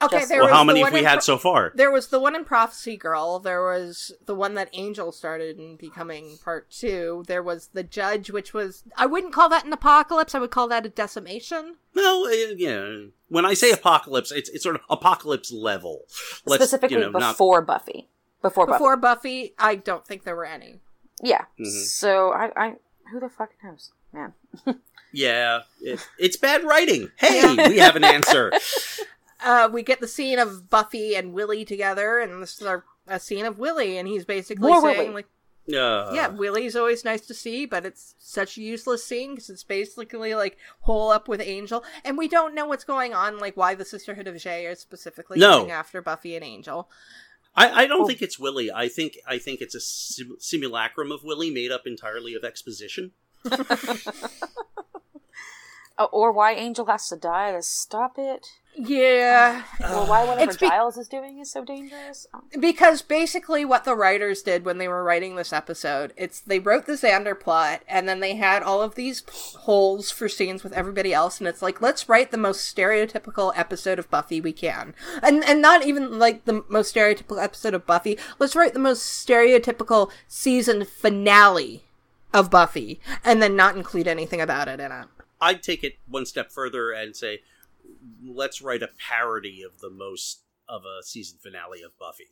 okay. There Well, was how many have we had Pro- so far? There was the one in Prophecy Girl. There was the one that Angel started in becoming part two. There was the Judge, which was I wouldn't call that an apocalypse. I would call that a decimation. Well, uh, yeah. When I say apocalypse, it's it's sort of apocalypse level. Let's, specifically you know, not- before Buffy. Before, Buffy. Before Buffy, I don't think there were any. Yeah. Mhm. So I, I, who the fuck knows, man? [laughs] yeah, it, it's bad writing. Hey, we have an answer. [laughs] Uh, we get the scene of Buffy and Willie together, and this is our, a scene of Willie, and he's basically More saying Willie. like, Uh, "Yeah, Willie's always nice to see, but it's such a useless scene because it's basically like hole up with Angel, and we don't know what's going on, like why the Sisterhood of Jhe is specifically No. going after Buffy and Angel." I, I don't Well- think it's Willie. I think I think it's a sim- simulacrum of Willie made up entirely of exposition. [laughs] [laughs] Uh, or why Angel has to die to stop it? Yeah, [sighs] or why whatever It's be- Giles is doing is so dangerous? Oh. because basically what the writers did when they were writing this episode it's they wrote the xander plot and then they had all of these holes for scenes with everybody else and it's like let's write the most stereotypical episode of buffy we can and and not even like the most stereotypical episode of buffy let's write the most stereotypical season finale of buffy and then not include anything about it in it I'd take it one step further and say, let's write a parody of the most of a season finale of Buffy.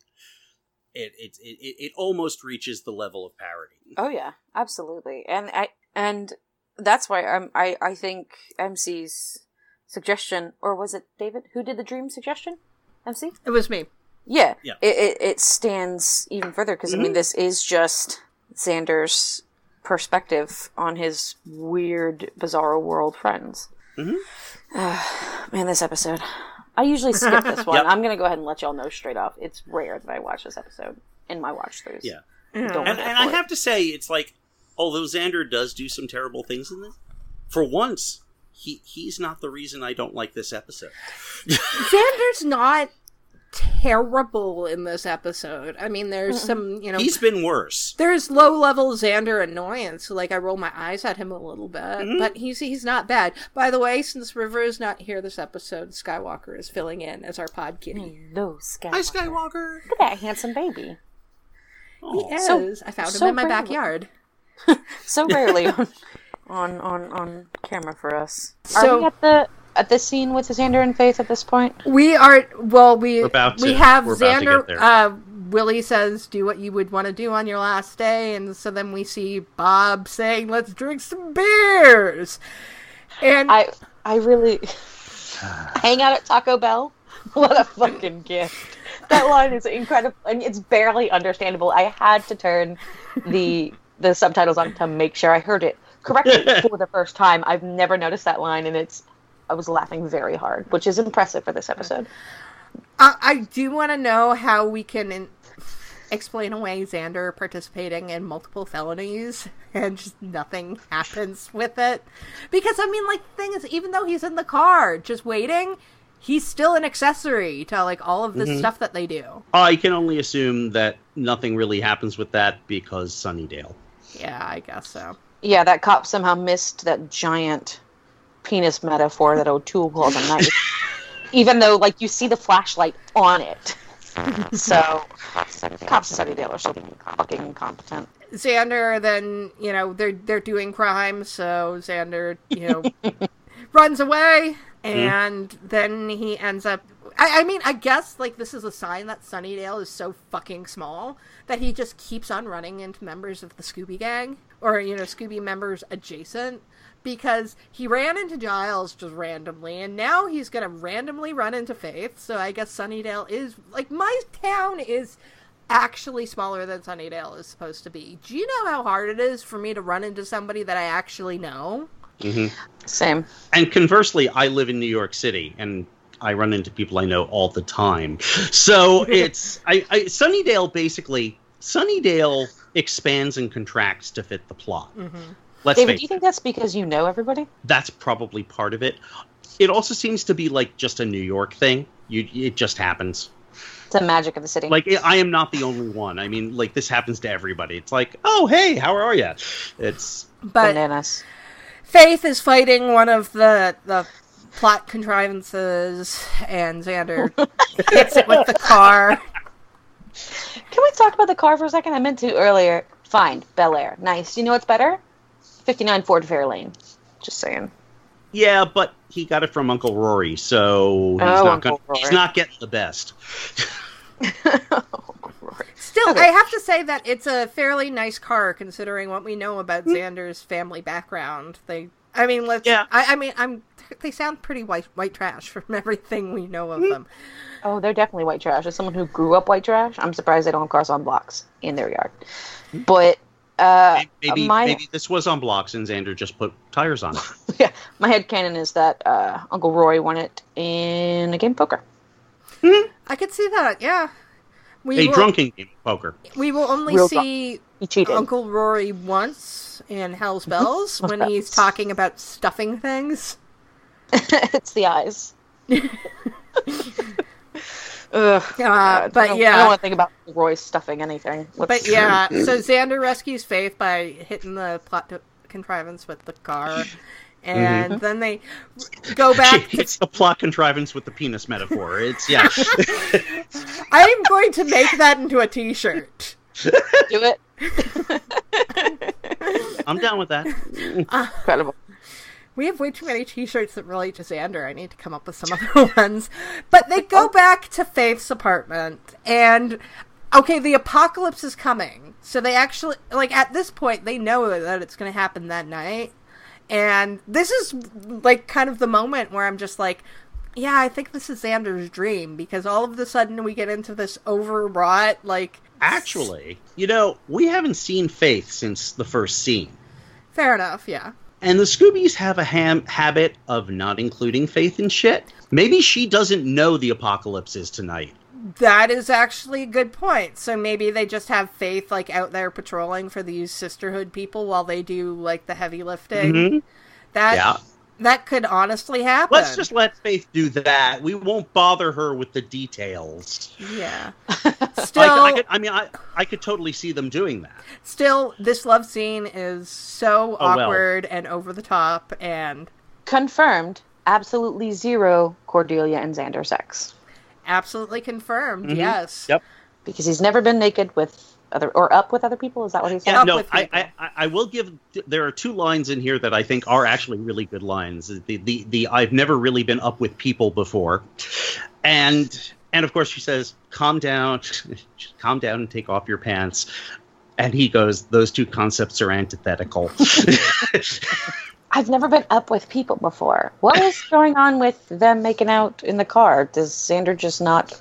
It it it, it, it almost reaches the level of parody. Oh yeah, absolutely. And I and that's why I'm I I think MC's suggestion, or was it David who did the dream suggestion? MC. It was me. Yeah, Yeah. It, it it stands even further because I mean mm-hmm. this is just Xander's perspective on his weird, bizarro world friends. Mm-hmm. man, this episode. I usually skip this [laughs] one. Yep. I'm gonna go ahead and let y'all know straight off. It's rare that I watch this episode in my watch throughs. Yeah. Don't And, and I it. have to say, it's like, although Xander does do some terrible things in this, for once, he he's not the reason I don't like this episode. [laughs] Xander's not terrible in this episode. I mean, there's some, you know, He's been worse. there's low level Xander annoyance. Like I roll my eyes at him a little bit, mm-hmm. but he's he's not bad. By the way, since River is not here this episode, Skywalker is filling in as our pod kitty. Hello, Skywalker. Hi, Skywalker. Look at that handsome baby. Oh, He is. So- I found him in my rare. backyard. [laughs] So rarely on, [laughs] on on on camera for us. Are So- we at the at this scene with Xander and Faith at this point? We are well. We We're about we have we're Xander. Uh, Willie says, "Do what you would want to do on your last day," and so then we see Bob saying, "Let's drink some beers." And I I really [laughs] hang out at Taco Bell. [laughs] What a fucking gift! That line is incredible, and it's barely understandable. I had to turn the [laughs] the subtitles on to make sure I heard it correctly for the first time. I've never noticed that line, and it's I was laughing very hard, which is impressive for this episode. I, I do want to know how we can in- explain away Xander participating in multiple felonies and just nothing happens with it. Because, I mean, like, the thing is, even though he's in the car just waiting, he's still an accessory to, like, all of the mm-hmm. stuff that they do. I can only assume that nothing really happens with that because Sunnydale. Yeah, I guess so. Yeah, that cop somehow missed that giant penis metaphor that O'Toole calls a knife. Even though, like, you see the flashlight on it. So, cops in Sunnydale are so fucking incompetent. Xander then, you know, they're they're doing crime, so Xander, you know, [laughs] runs away hmm? and then he ends up I, I mean, I guess like this is a sign that Sunnydale is so fucking small that he just keeps on running into members of the Scooby Gang or you know Scooby members adjacent because he ran into Giles just randomly and now he's gonna randomly run into Faith. So I guess Sunnydale is like my town is actually smaller than Sunnydale is supposed to be. Do you know how hard it is for me to run into somebody that I actually know? Mm-hmm. Same. And conversely, I live in New York City, and I run into people I know all the time. So [laughs] it's I, I Sunnydale basically Sunnydale expands and contracts to fit the plot. Mm-hmm. Let's David, do you think that's because you know everybody? that's probably part of it. It also seems to be like just a New York thing. You, it just happens. It's the magic of the city. Like I am not the only one. I mean, like this happens to everybody. It's like, oh hey, how are you? It's But bananas. Faith is fighting one of the the plot contrivances, and Xander [laughs] hits it with the car. Can we talk about the car for a second? I meant to earlier. Fine, Bel Air. Nice. You know what's better? 59 Ford Fairlane. Just saying. yeah, but he got it from Uncle Rory, so he's Oh, not Uncle gonna, he's not getting the best. [laughs] Still, Okay. I have to say that it's a fairly nice car considering what we know about mm. Xander's family background. They, I mean, let's. Yeah. I, I mean, I'm. They sound pretty white white trash [laughs] from everything we know of mm. them. Oh, they're definitely white trash. As someone who grew up white trash, I'm surprised they don't have cars on blocks in their yard. Mm. But uh, Maybe my maybe this was on blocks and Xander just put tires on it. [laughs] yeah, my head canon is that uh, Uncle Roy won it in a game of poker. I could see that. Yeah. We a will, drunken game of poker. We will only Real see Uncle Rory once in Hell's [laughs] Bells when he's talking about stuffing things. [laughs] it's the eyes. Ugh. Uh, but don't- I don't want to think about Roy stuffing anything. Let's- But yeah, [laughs] so Xander rescues Faith by hitting the plot to- contrivance with the car, and Mm-hmm. then they go back to. [laughs] it's the plot contrivance with the penis metaphor. It's yeah. [laughs] I am going to make that into a T-shirt. do it. I'm down with that. Incredible. We have way too many T-shirts that relate to Xander. I need to come up with some [laughs] other ones. But they go oh. back to Faith's apartment, and okay, the apocalypse is coming. So they actually, like, at this point, they know that it's going to happen that night. And this is like kind of the moment where I'm just like, yeah, I think this is Xander's dream because all of a sudden we get into this overwrought, like. Actually, you know, we haven't seen Faith since the first scene. Fair enough, yeah. And the Scoobies have a ham- habit of not including Faith in shit. Maybe she doesn't know the apocalypse is tonight. That is actually a good point. So maybe they just have Faith like out there patrolling for these sisterhood people while they do like the heavy lifting. Mhm. That Yeah. That could honestly happen. Let's just let Faith do that. We won't bother her with the details. yeah. [laughs] I, Still, I, could, I mean, I, I could totally see them doing that. still, this love scene is so Oh, well. awkward and over the top, and Confirmed. Absolutely zero Cordelia and Xander sex absolutely confirmed. Mhm. Yes. Yep. because he's never been naked with other or up with other people. Is that what he's saying? Yeah, no, with I. I, I- I will give. There are two lines in here that I think are actually really good lines. The, the, the I've never really been up with people before, and and of course she says, "Calm down, [laughs] calm down, and take off your pants." And he goes, "Those two concepts are antithetical." [laughs] I've never been up with people before. What is going on with them making out in the car? Does Xander just not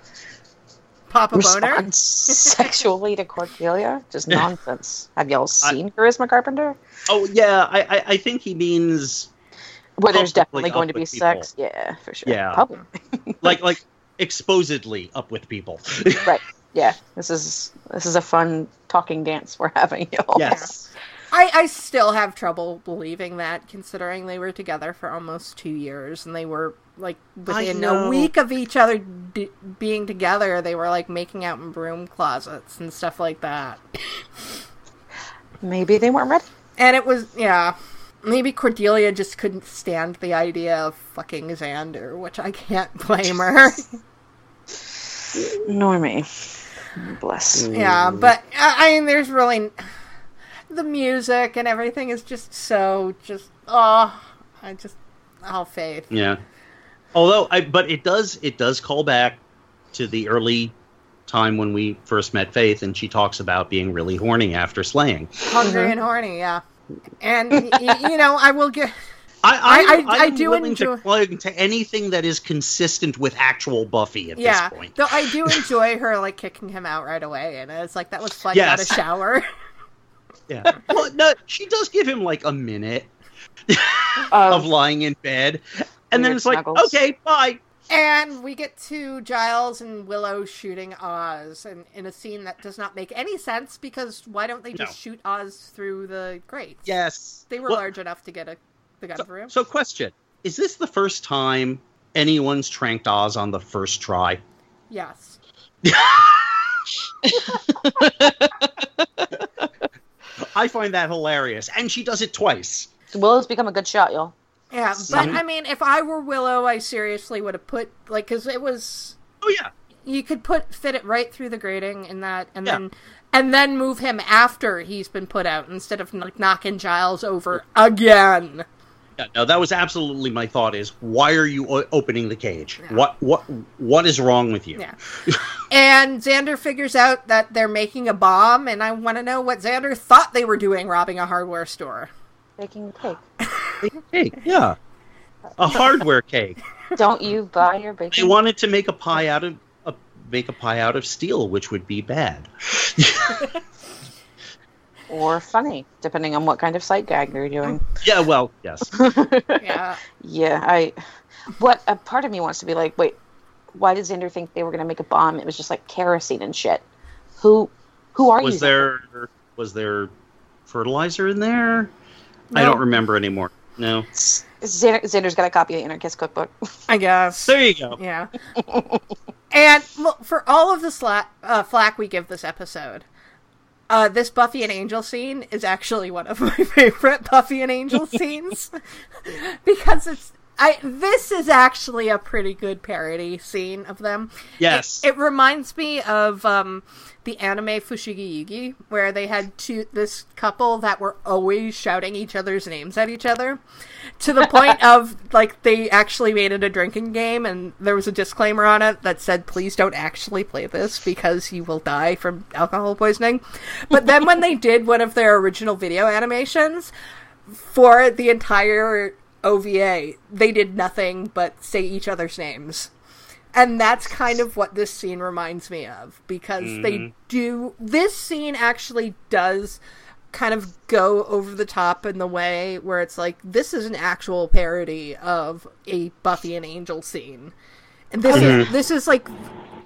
Pop a boner. sexually to Cordelia? Just nonsense. Have y'all seen Charisma Carpenter? oh yeah, I, I I think he means Where there's definitely going to be with people. sex. Yeah, for sure. Yeah. Public. [laughs] like like exposedly up with people. right. Yeah. This is this is a fun talking dance we're having, y'all. yes. [laughs] I, I still have trouble believing that, considering they were together for almost two years and they were like within a week of each other d- being together. They were like making out in broom closets and stuff like that. Maybe they weren't ready. And it was yeah, maybe Cordelia just couldn't stand the idea of fucking Xander, which I can't blame her. Nor me. Bless. yeah, but I I mean, there's really the music and everything is just so just oh, I just all faith. Yeah. Although I but it does it does call back to the early time when we first met Faith and she talks about being really horny after slaying. hungry and mm-hmm. horny, yeah. And y- y- you know, I will get. I I- I'm, I- I do willing enjoy- to plug to anything that is consistent with actual Buffy at Yeah, this point. though I do enjoy her like kicking him out right away, and it's like that was fun. Yes. Got a shower. Yeah. [laughs] well, no, she does give him like a minute [laughs] Um, of lying in bed, and then Weird it's like, okay, bye. And we get to Giles and Willow shooting Oz, and in a scene that does not make any sense because why don't they just No. shoot Oz through the grates? Yes, they were Well, large enough to get a the gun through. So, question: Is this the first time anyone's tranked Oz on the first try? yes, [laughs] I find that hilarious, and she does it twice. Willow's become a good shot, y'all. yeah, but I mean, if I were Willow, I seriously would have put like because it was Oh yeah, you could put fit it right through the grating in that and Yeah. then and then move him after he's been put out instead of like knocking Giles over again. Yeah. No, that was absolutely my thought. Is why are you o- opening the cage? What what what is wrong with you? Yeah. and Xander figures out that they're making a bomb and I want to know what Xander thought they were doing robbing a hardware store. Baking cake. Cake, yeah, a [laughs] hardware cake. Don't you buy your They baking? wanted to make a pie out of a, make a pie out of steel, which would be bad. [laughs] or funny, depending on what kind of sight gag you're doing. Yeah, well, yes. [laughs] Yeah. Yeah, I. What a part of me wants to be like, wait, why did Xander think they were going to make a bomb? It was just like kerosene and shit. Who, who are you? Was Xander? there was there fertilizer in there? I don't remember anymore. No. Xander, Xander's got a copy of the Anarchist Cookbook. I guess. There you go. Yeah. and look, for all of the sla- uh, flack we give this episode, uh, this Buffy and Angel scene is actually one of [laughs] my favorite Buffy and Angel [laughs] scenes [laughs] because it's. I this is actually a pretty good parody scene of them. Yes. It, it reminds me of um, the anime Fushigi Yugi, where they had two this couple that were always shouting each other's names at each other, to the point [laughs] of like they actually made it a drinking game, and there was a disclaimer on it that said, "Please don't actually play this because you will die from alcohol poisoning." But then when they [laughs] did one of their original video animations. for the entire OVA, they did nothing but say each other's names. And that's kind of what this scene reminds me of because they mm. do this scene actually does kind of go over the top in the way where it's like this is an actual parody of a Buffy and Angel scene. And this is this is like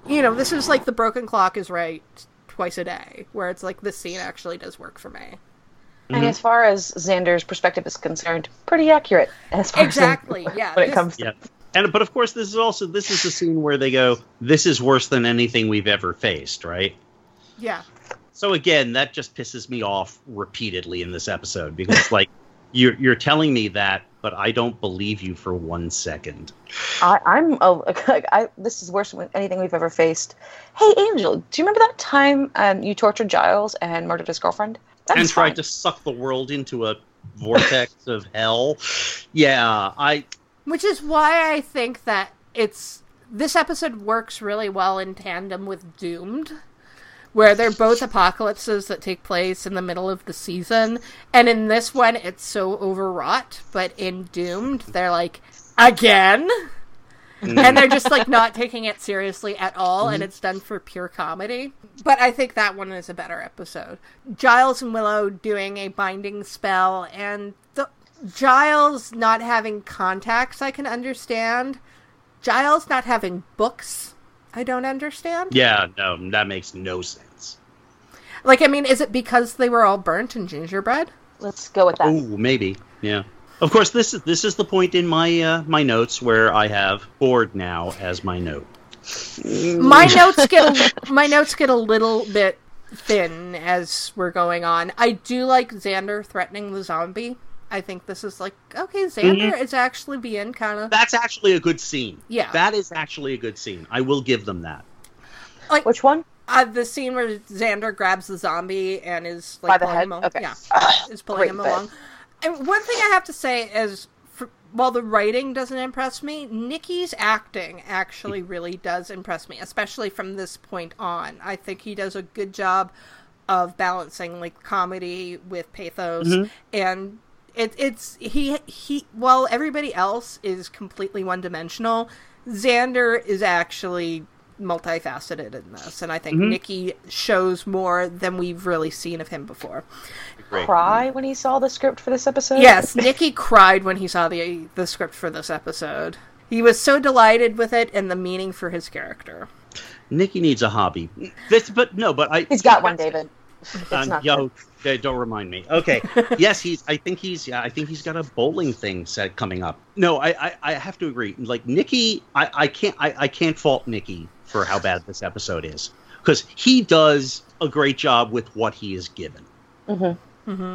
you know, this is like the broken clock is right twice a day where it's like this scene actually does work for me. Mm-hmm. And as far as Xander's perspective is concerned, pretty accurate as far as. Exactly, as yeah, [laughs] when it this- comes Yeah. And but of course this is also this is the scene where they go, This is worse than anything we've ever faced, right? Yeah. So again, that just pisses me off repeatedly in this episode because [laughs] like you're you're telling me that, but I don't believe you for one second. I, I'm a, like, I, this is worse than anything we've ever faced. Hey, Angel, do you remember that time um, you tortured Giles and murdered his girlfriend? That and was tried fine. to suck the world into a vortex of hell. Yeah, I Which is why I think that it's this episode works really well in tandem with Doomed, where they're both apocalypses that take place in the middle of the season. And in this one, it's so overwrought, but in Doomed, they're like, again? Mm. and they're just like not taking it seriously at all, and mm-hmm. it's done for pure comedy. But I think that one is a better episode. Giles and Willow doing a binding spell, and the Giles not having contacts, I can understand. Giles not having books, I don't understand. yeah, no, that makes no sense. Like, I mean, is it because they were all burnt in gingerbread? Let's go with that. Ooh, maybe. Yeah. Of course, this is this is the point in my uh, my notes where I have bored now as my note. my [laughs] notes get a, my notes get a little bit thin as we're going on. I do like Xander threatening the zombie. I think this is like okay, Xander is actually being kind of That's actually a good scene. Yeah. That is actually a good scene. I will give them that. like Which one? uh, the scene where Xander grabs the zombie and is By like the pulling head? him along. Okay. Yeah, [laughs] is pulling great him bit. along. And one thing I have to say is, for, while the writing doesn't impress me, Nikki's acting actually really does impress me, especially from this point on. I think he does a good job of balancing like comedy with pathos, and it, it's he he. While everybody else is completely one dimensional, Xander is actually multifaceted in this, and I think mm-hmm. Nikki shows more than we've really seen of him before. Great. Cry when he saw the script for this episode? Yes, Nikki cried when he saw the the script for this episode. He was so delighted with it and the meaning for his character. Nikki needs a hobby. This, but no, but I. He's got one, David. It's Um, yo, uh, don't remind me. Okay. [laughs] yes, he's. I think he's. Yeah, I think he's got a bowling thing set coming up. No, I. I, I have to agree. Like Nikki, I. I can't. I, I can't fault Nikki for how bad this episode is because he does a great job with what he is given. Mhm.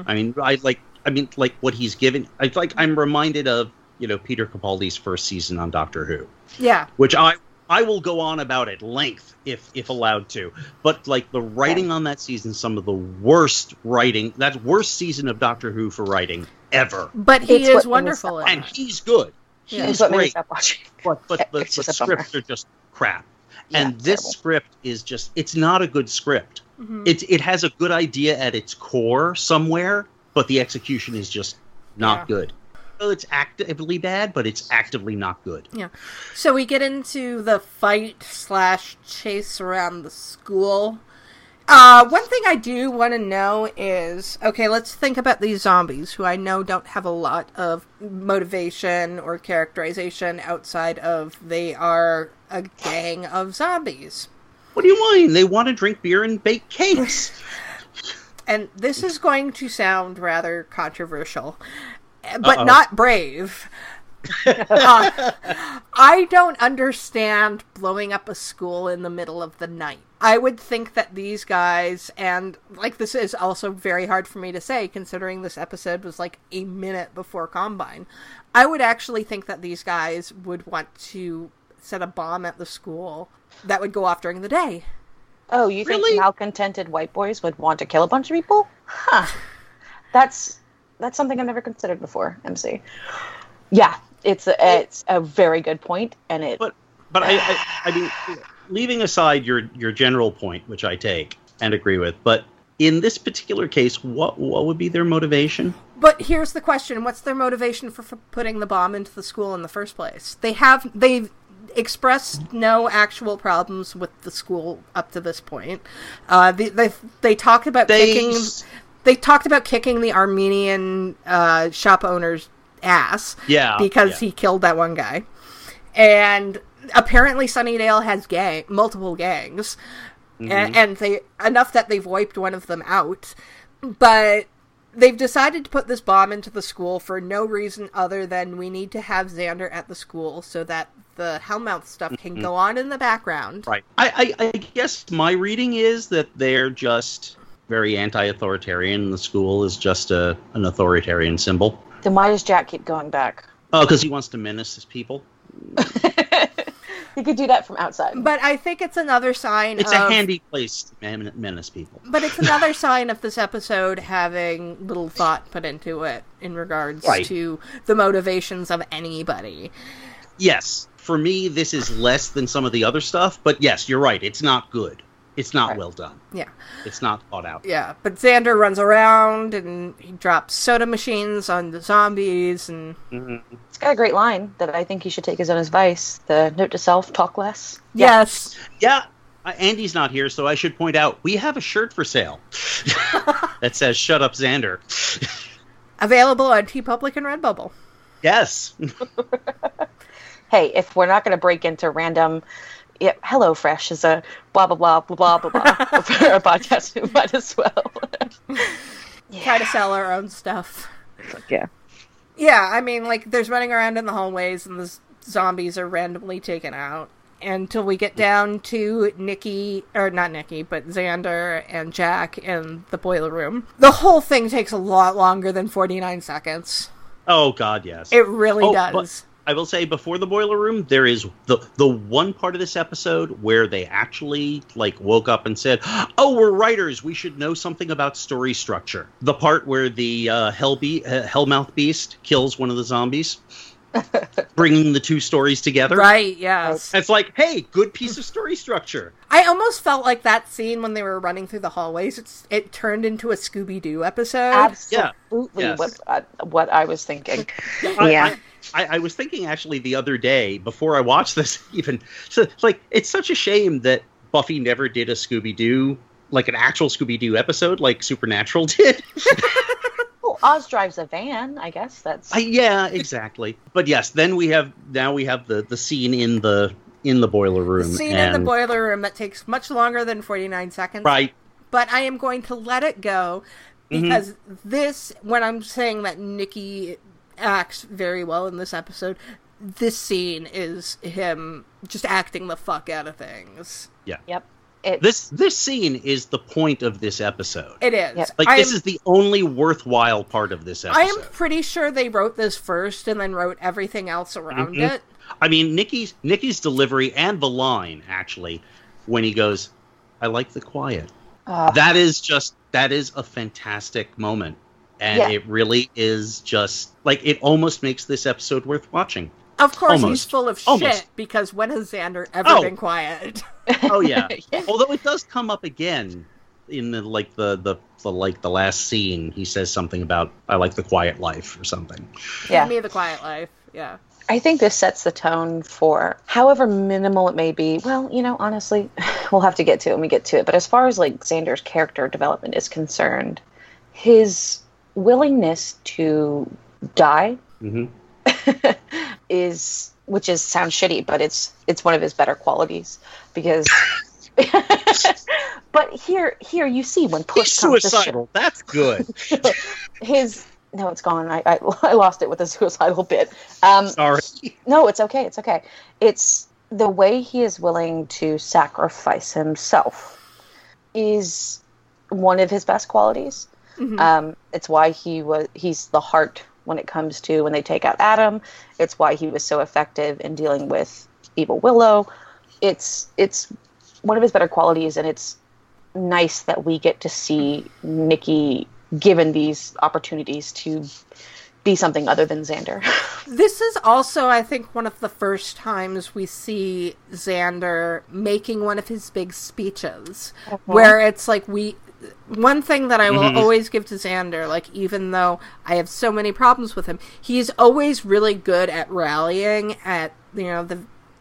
I mean, I like. I mean, like what he's given. I like. I'm reminded of you know Peter Capaldi's first season on Doctor Who Yeah, which I I will go on about at length if if allowed to. But like the writing on that season, some of the worst writing. That worst season of Doctor Who for writing ever. but he It's what is made me wonderful And he's good. Yeah. He's It's what made me great. stop. [laughs] But but [laughs] the, the just a bummer. scripts are just crap. Yeah, and this terrible. script is just it's not a good script. Mm-hmm. It it has a good idea at its core somewhere, but the execution is just not Yeah. good. Well, it's actively bad, but it's actively not good. Yeah. So we get into the fight slash chase around the school. Uh, one thing I do want to know is okay, let's think about these zombies who I know don't have a lot of motivation or characterization outside of they are a gang of zombies. What do you mean? They want to drink beer and bake cakes. [laughs] And this is going to sound rather controversial, but Uh-oh. not brave. [laughs] Uh, I don't understand blowing up a school in the middle of the night. I would think that these guys, and like this is also very hard for me to say considering this episode was like a minute before Columbine. I would actually think that these guys would want to set a bomb at the school that would go off during the day. Oh, you think Really? malcontented white boys would want to kill a bunch of people? Huh. That's that's something I've never considered before, MC. Yeah, it's a, it's a very good point, and it But but I, I I mean, leaving aside your your general point, which I take and agree with, but in this particular case, what what would be their motivation? But here's the question: What's their motivation for, for putting the bomb into the school in the first place? They have they've expressed no actual problems with the school up to this point. Uh, they they, they talked about They kicking. They talked about kicking the Armenian uh, shop owner's ass. Yeah, because yeah. he killed that one guy, and apparently Sunnydale has gang multiple gangs, Mm-hmm. and, and they enough that they've wiped one of them out, but they've decided to put this bomb into the school for no reason other than we need to have Xander at the school so that the Hellmouth stuff can Mm-hmm. go on in the background. Right. I, I, I guess my reading is that they're just very anti-authoritarian. The school is just a an authoritarian symbol. Then why does Jack keep going back? Oh, because he wants to menace his people. [laughs] He could do that from outside. But I think it's another sign. It's of, a handy place to men- menace people. But it's another [laughs] sign of this episode having little thought put into it in regards Right. to the motivations of anybody. Yes, for me, this is less than some of the other stuff. But yes, you're right. It's not good. It's not Right. well done. Yeah. It's not thought out. Yeah. But Xander runs around and he drops soda machines on the zombies and It's got a great line that I think he should take as own advice. The note to self: talk less. Yes. Yeah. Uh, Andy's not here, so I should point out we have a shirt for sale [laughs] that says "Shut Up, Xander." [laughs] Available on TeePublic and Redbubble. yes. [laughs] Hey, if we're not going to break into random. Yeah, Hello Fresh is a blah blah blah blah blah blah blah [laughs] for our podcast. We might as well. [laughs] Try to sell our own stuff. yeah. Yeah, I mean, like, there's running around in the hallways and the z- zombies are randomly taken out. Until we get down to Nikki, or not Nikki, but Xander and Jack in the boiler room. The whole thing takes a lot longer than 49 seconds. Oh God, yes. It really Oh, does. I will say before the boiler room, there is the the one part of this episode where they actually like woke up and said, "Oh, we're writers. We should know something about story structure." The part where the uh, hell be- uh, hellmouth beast kills one of the zombies, [laughs] bringing the two stories together. Right, yes. It's like, hey, good piece of story structure. I almost felt like that scene when they were running through the hallways, it's, it turned into a Scooby Doo episode. Absolutely Yes. what uh, what I was thinking. [laughs] Yeah. I, I, I was thinking actually the other day before I watched this [laughs] even so it's like it's such a shame that Buffy never did a Scooby Doo like an actual Scooby Doo episode like Supernatural did. Well, Oz drives a van. I guess that's I, yeah, exactly. But yes, then we have now we have the the scene in the in the boiler The room scene and in the boiler room that takes much longer than 49 seconds. right But I am going to let it go Mm-hmm. because this, when I'm saying that Nikki acts very well in this episode, this scene is him just acting the fuck out of things. Yeah. Yep. It, this this scene is the point of this episode. It is. Yep. Like I this is the only worthwhile part of this episode. I am pretty sure they wrote this first and then wrote everything else around Mhm. it. I mean, Nikki's Nikki's delivery and the line actually when he goes, "I like the quiet." uh, that is just that is a fantastic moment, and Yeah. it really is just like it almost makes this episode worth watching. Of course, he's full of Almost. shit because when has Xander ever Oh. been quiet? [laughs] Oh yeah. [laughs] Yeah. Although it does come up again in the like the, the the like the last scene, he says something about "I like the quiet life" or something. yeah. Give me the quiet life. Yeah. I think this sets the tone for however minimal it may be. Well, you know, honestly, [laughs] we'll have to get to it when we get to it. But as far as like Xander's character development is concerned, his willingness to die hmm [laughs] is which is sounds shitty, but it's it's one of his better qualities because [laughs] but here here you see when He's push comes to suicidal. That's good. [laughs] his no it's gone I, I i lost it with the suicidal bit um Sorry. no it's okay it's okay it's the way he is willing to sacrifice himself is one of his best qualities Mhm. um it's why he was he's the heart when it comes to when they take out adam. It's why he was so effective in dealing with evil willow. It's it's one of his better qualities and it's nice that we get to see nikki given these opportunities to be something other than xander. [laughs] This is also, I think, one of the first times we see Xander making one of his big speeches, uh-huh. where it's like we one thing that I will Mhm. always give to Xander, like even though I have so many problems with him, he's always really good at rallying at you know the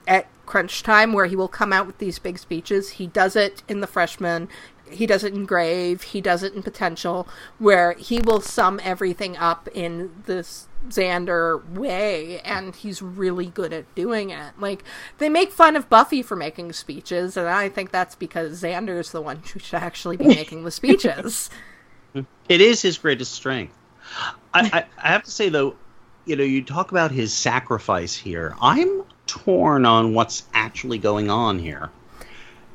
at crunch time where he will come out with these big speeches. He does it in the freshman. He does it in Grave. He does it in Potential, where he will sum everything up in this Xander way, and he's really good at doing it. Like, they make fun of Buffy for making speeches, and I think that's because Xander's the one who should actually be making the speeches. [laughs] It is his greatest strength. I, I, I have to say though, you know, you talk about his sacrifice here. I'm torn on what's actually going on here,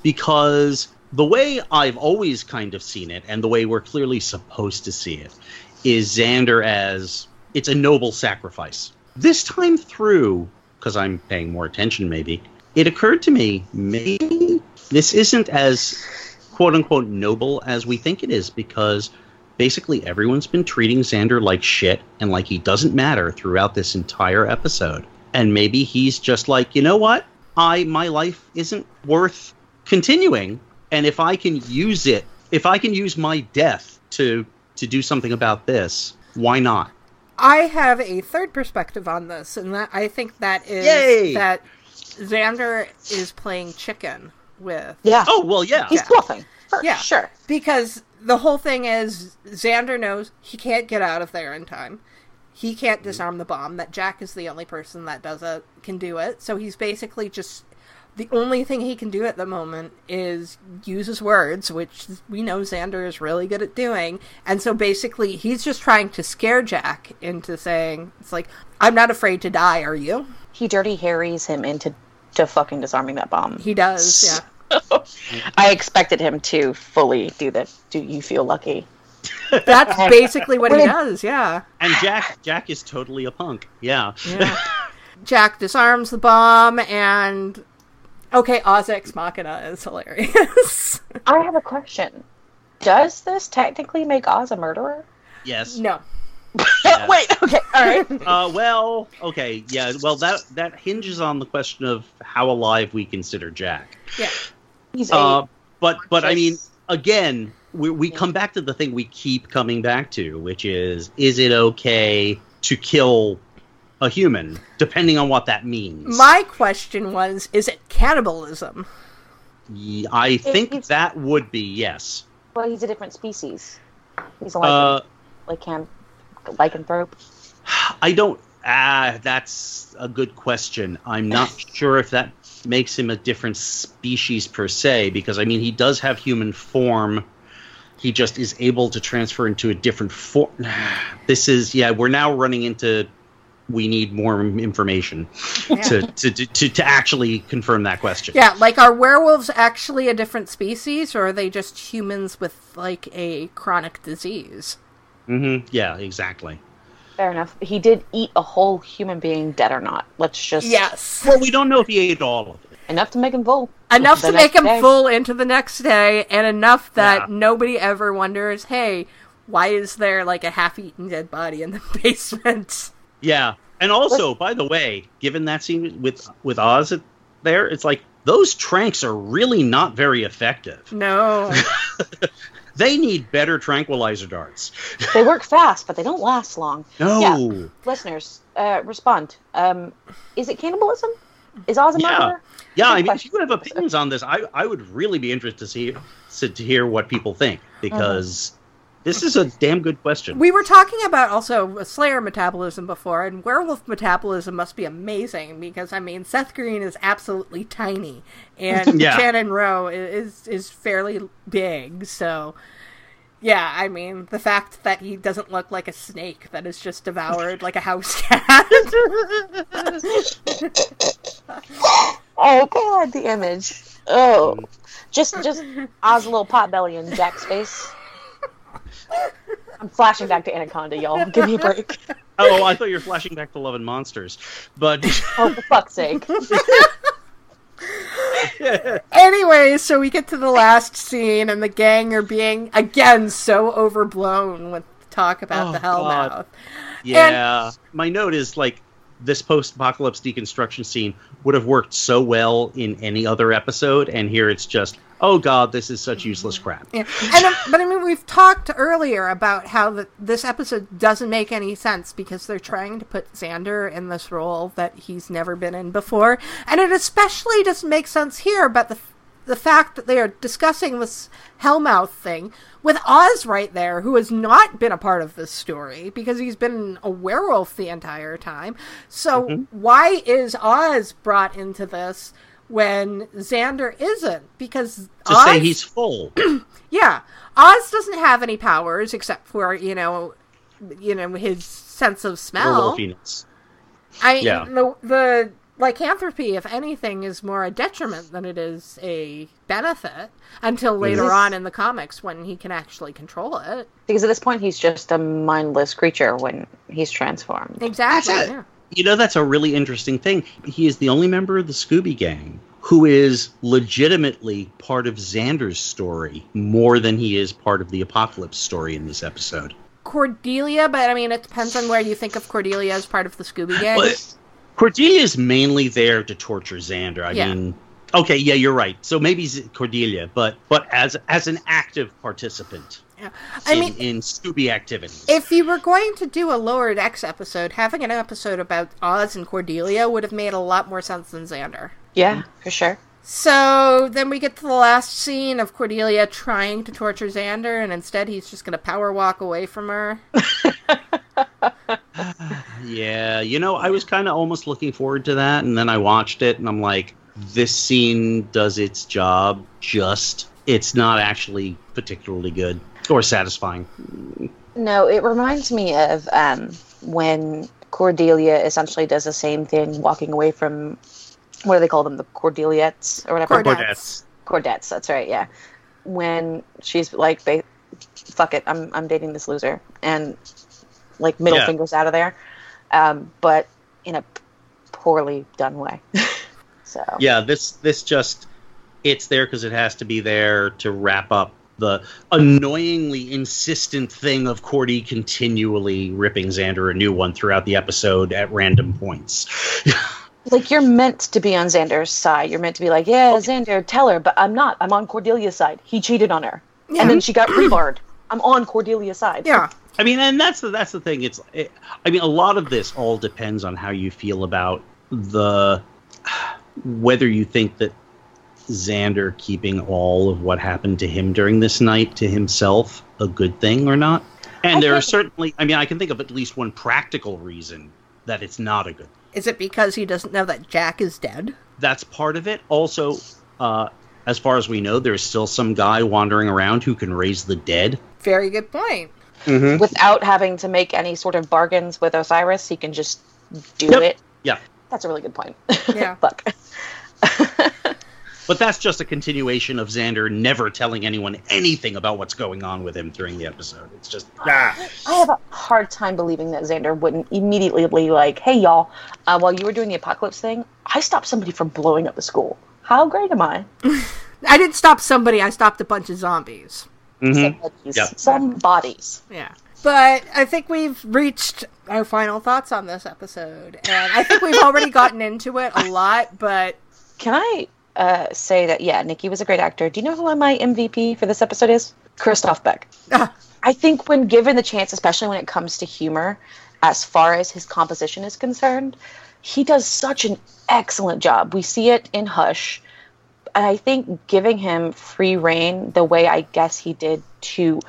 because the way I've always kind of seen it, and the way we're clearly supposed to see it, is Xander as it's a noble sacrifice. This time through, because I'm paying more attention, maybe it occurred to me maybe this isn't as quote unquote noble as we think it is because basically everyone's been treating Xander like shit and like he doesn't matter throughout this entire episode. And maybe he's just like, you know what? I my life isn't worth continuing, and if I can use it, if I can use my death to to do something about this, why not? I have a third perspective on this, and that I think that is Yay! that Xander is playing chicken with Yeah. Oh well, yeah. He's bluffing. For Yeah. sure. because the whole thing is Xander knows he can't get out of there in time. He can't disarm the bomb. That Jack is the only person that does it, can do it. So he's basically just the only thing he can do at the moment is use his words, which we know Xander is really good at doing. And so basically, he's just trying to scare Jack into saying, "It's like I'm not afraid to die. Are you?" He dirty harries him into to fucking disarming that bomb. He does. [laughs] Yeah. I expected him to fully do that. Do you feel lucky? That's [laughs] basically what he does. Yeah. And Jack Jack is totally a punk. Yeah. Yeah. Jack disarms the bomb and okay, Oz Ex Machina is hilarious. [laughs] I have a question. Does this technically make Oz a murderer? yes. no. Yeah. [laughs] Wait, okay, all right. [laughs] Uh, well, okay, yeah. Well, that that hinges on the question of how alive we consider Jack. Yeah. He's Uh, but but I mean, again, we we come back to the thing we keep coming back to, which is: is it okay to kill a human, depending on what that means? My question was is it cannibalism? Ye- I think it's- that would be yes. well, he's a different species. He's a Uh, lycan, lycan, lycanthrope. [sighs] I don't. Ah, that's a good question. I'm not [laughs] sure if that makes him a different species per se, because I mean, he does have human form. He just is able to transfer into a different form. [sighs] This is yeah. We're now running into. We need more information to, to, to, to, to actually confirm that question. Yeah, like are werewolves actually a different species or are they just humans with like a chronic disease? hmm Yeah, exactly. Fair enough. He did eat a whole human being, dead or not. Let's just Yes. Well, we don't know if he ate all of it. enough to make him full. enough to make him day. full into the next day and enough that Yeah. nobody ever wonders, "Hey, why is there like a half-eaten dead body in the [laughs] basement?" Yeah, and also, by the way, given that scene with with Oz there, it's like those tranks are really not very effective. No. [laughs] They need better tranquilizer darts. They work fast, but they don't last long. No. Yeah. Listeners, uh, respond. Um, is it cannibalism? Is Oz a Yeah. murderer? Yeah, I mean, if you have opinions on this, I I would really be interested to see to, to hear what people think because this is a damn good question. We were talking about also Slayer metabolism before, and werewolf metabolism must be amazing because I mean Seth Green is absolutely tiny, and [laughs] Yeah. Channon Roe is is fairly big. So, yeah, I mean the fact that he doesn't look like a snake that is just devoured like a house [laughs] cat. [laughs] Oh god, the image. Oh, just just Oz a little pot belly in Jack's face. I'm flashing back to Anaconda, y'all. Give me a break. [laughs] oh, I thought you were flashing back to Love and Monsters, but [laughs] Oh, for fuck's sake. [laughs] anyway, so we get to the last scene, and the gang are being again so overblown with talk about Oh, the God. Hellmouth. Yeah. My note is like this post apocalypse deconstruction scene would have worked so well in any other episode, and here it's just oh god, this is such useless crap. Yeah. And um, but I mean, we've talked earlier about how the, this episode doesn't make any sense because they're trying to put Xander in this role that he's never been in before, and it especially doesn't make sense here. But the the fact that they are discussing this Hellmouth thing with Oz right there, who has not been a part of this story because he's been a werewolf the entire time. So why is Oz brought into this? When Xander isn't, because To Oz, say he's full. [clears throat] yeah, Oz doesn't have any powers except for you know, you know his sense of smell. Werewolfiness. I Yeah. the the lycanthropy, if anything, is more a detriment than it is a benefit. Until mm-hmm. later Yes. on in the comics, when he can actually control it. Because at this point, he's just a mindless creature when he's transformed. Exactly. That's it. yeah. You know, that's a really interesting thing. He is the only member of the Scooby Gang who is legitimately part of Xander's story more than he is part of the Apocalypse story in this episode. Cordelia, but I mean, it depends on where you think of Cordelia as part of the Scooby Gang. Well, Cordelia is mainly there to torture Xander. I Yeah. mean, okay, yeah, you're right. So maybe Cordelia, but but as as an active participant Yeah. I in, mean, in Scooby activities. if you were going to do a Lower Decks episode, having an episode about Oz and Cordelia would have made a lot more sense than Xander. Yeah, for sure. So then we get to the last scene of Cordelia trying to torture Xander, and instead he's just going to power walk away from her. [laughs] Yeah, you know, I was kind of almost looking forward to that, and then I watched it, and I'm like, this scene does its job. Just, it's not actually particularly good or satisfying. No, it reminds me of um, when Cordelia essentially does the same thing, walking away from what do they call them, the Cordeliettes or whatever. Cordettes. Cordettes, that's right, yeah. When she's like, "They, fuck it, I'm I'm dating this loser," and like middle Yeah. fingers out of there, um, but in a poorly done way. [laughs] so Yeah, this this just it's there because it has to be there to wrap up the annoyingly insistent thing of Cordy continually ripping Xander a new one throughout the episode at random points. [laughs] like you're meant to be on Xander's side. You're meant to be like, yeah, Xander, tell her, but I'm not. I'm on Cordelia's side. He cheated on her, Yeah. and then she got rebarred. I'm on Cordelia's side. Yeah. I mean, and that's the that's the thing. It's, it, I mean, a lot of this all depends on how you feel about the whether you think that Xander keeping all of what happened to him during this night to himself a good thing or not. And I there are certainly, I mean, I can think of at least one practical reason that it's not a good. thing. Is it because he doesn't know that Jack is dead? That's part of it. Also, uh, as far as we know, there's still some guy wandering around who can raise the dead. Very good point. Without having to make any sort of bargains with Osiris, he can just do Yep. it. Yeah. That's a really good point. Yeah. [laughs] Fuck. [laughs] But that's just a continuation of Xander never telling anyone anything about what's going on with him during the episode. It's just ah. I have a hard time believing that Xander wouldn't immediately be like, "Hey, y'all, uh, while you were doing the apocalypse thing, I stopped somebody from blowing up the school. How great am I? [laughs] I didn't stop somebody, I stopped a bunch of zombies. Mhm. Somebody's- Yeah. Some bodies. Yeah. But I think we've reached our final thoughts on this episode. And I think we've already gotten into it a lot, but Can I uh, say that? Yeah, Nikki was a great actor. Do you know who my MVP for this episode is? Christoph Beck. Ah. I think when given the chance, especially when it comes to humor, as far as his composition is concerned, he does such an excellent job. We see it in Hush. And I think giving him free reign the way I guess he did to,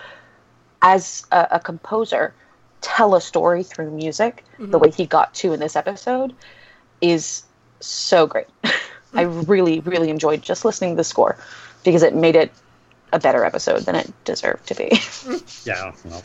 as a, a composer, tell a story through music, the way he got to in this episode, is so great. [laughs] I really, really enjoyed just listening to the score because it made it a better episode than it deserved to be. [laughs] yeah. Well,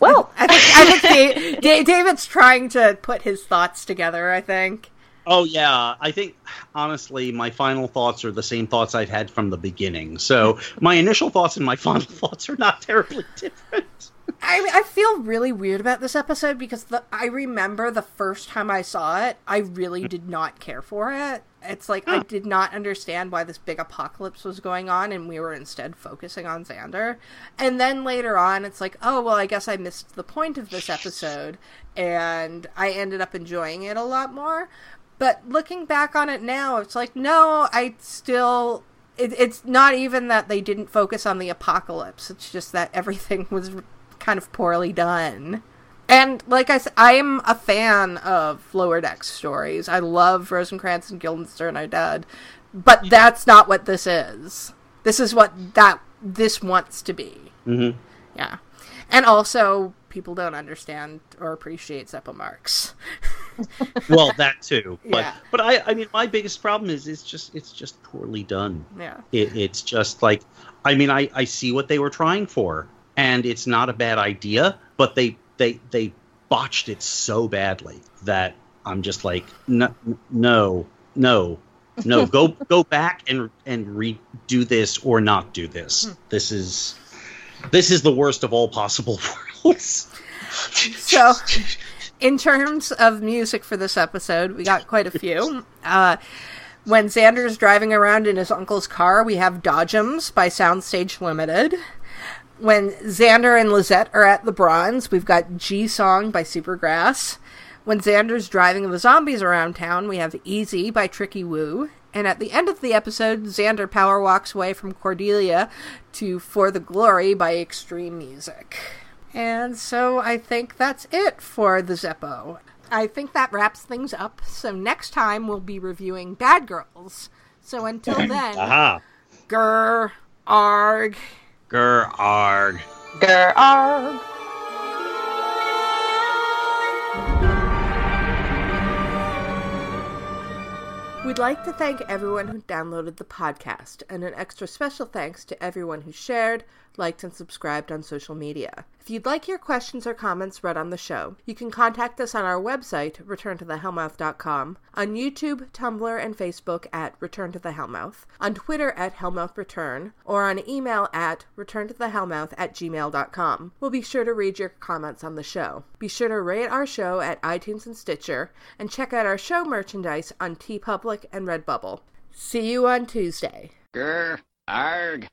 well, I think, I think Da- Da- David's trying to put his thoughts together, I think. oh yeah. I think honestly, my final thoughts are the same thoughts I've had from the beginning. So my initial thoughts and my [laughs] final thoughts are not terribly different. I, I feel really weird about this episode because the, I remember the first time I saw it, I really mm. did not care for it. It's like I did not understand why this big apocalypse was going on, and we were instead focusing on Xander. And then later on, it's like, oh, well, I guess I missed the point of this episode, and I ended up enjoying it a lot more. But looking back on it now, it's like, no, I still it, it's not even that they didn't focus on the apocalypse. It's just that everything [laughs] was kind of poorly done. And like I said, I am a fan of Lower Decks stories. I love Rosencrantz and Guildenstern. are dead, but that's not what this is. This is what that this wants to be. Mm-hmm. Yeah, and also people don't understand or appreciate Zeppo Marx. [laughs] well, that too. But Yeah. but I I mean my biggest problem is it's just it's just poorly done. yeah, It, it's just like I mean I I see what they were trying for and it's not a bad idea, but they they they botched it so badly that I'm just like no no no no go [laughs] go back and and redo this or not do this. This is this is the worst of all possible [laughs] worlds. So, in terms of music for this episode, we got quite a few. Uh, when Xander's driving around in his uncle's car, we have Dodgems by Soundstage Limited. When Xander and Lysette are at the Bronze, we've got G Song by Supergrass. When Xander's driving the zombies around town, we have Easy by Tricky Woo. And at the end of the episode, Xander power walks away from Cordelia to For the Glory by Extreme Music. And so I think that's it for the Zeppo. I think that wraps things up. So next time we'll be reviewing Bad Girls. So until [clears throat] then, Aha. grr, arg. Grr arg. Grr, arg. We'd like to thank everyone who downloaded the podcast, and an extra special thanks to everyone who shared, liked, and subscribed on social media. If you'd like your questions or comments read on the show, you can contact us on our website, returntothehellmouth.com, on YouTube, Tumblr, and Facebook at Return to the Hellmouth, on Twitter at HellmouthReturn, or on email at returntothehellmouth at gmail.com. We'll be sure to read your comments on the show. Be sure to rate our show at iTunes and Stitcher, and check out our show merchandise on TeePublic and Redbubble. See you on Tuesday. Grr, arg.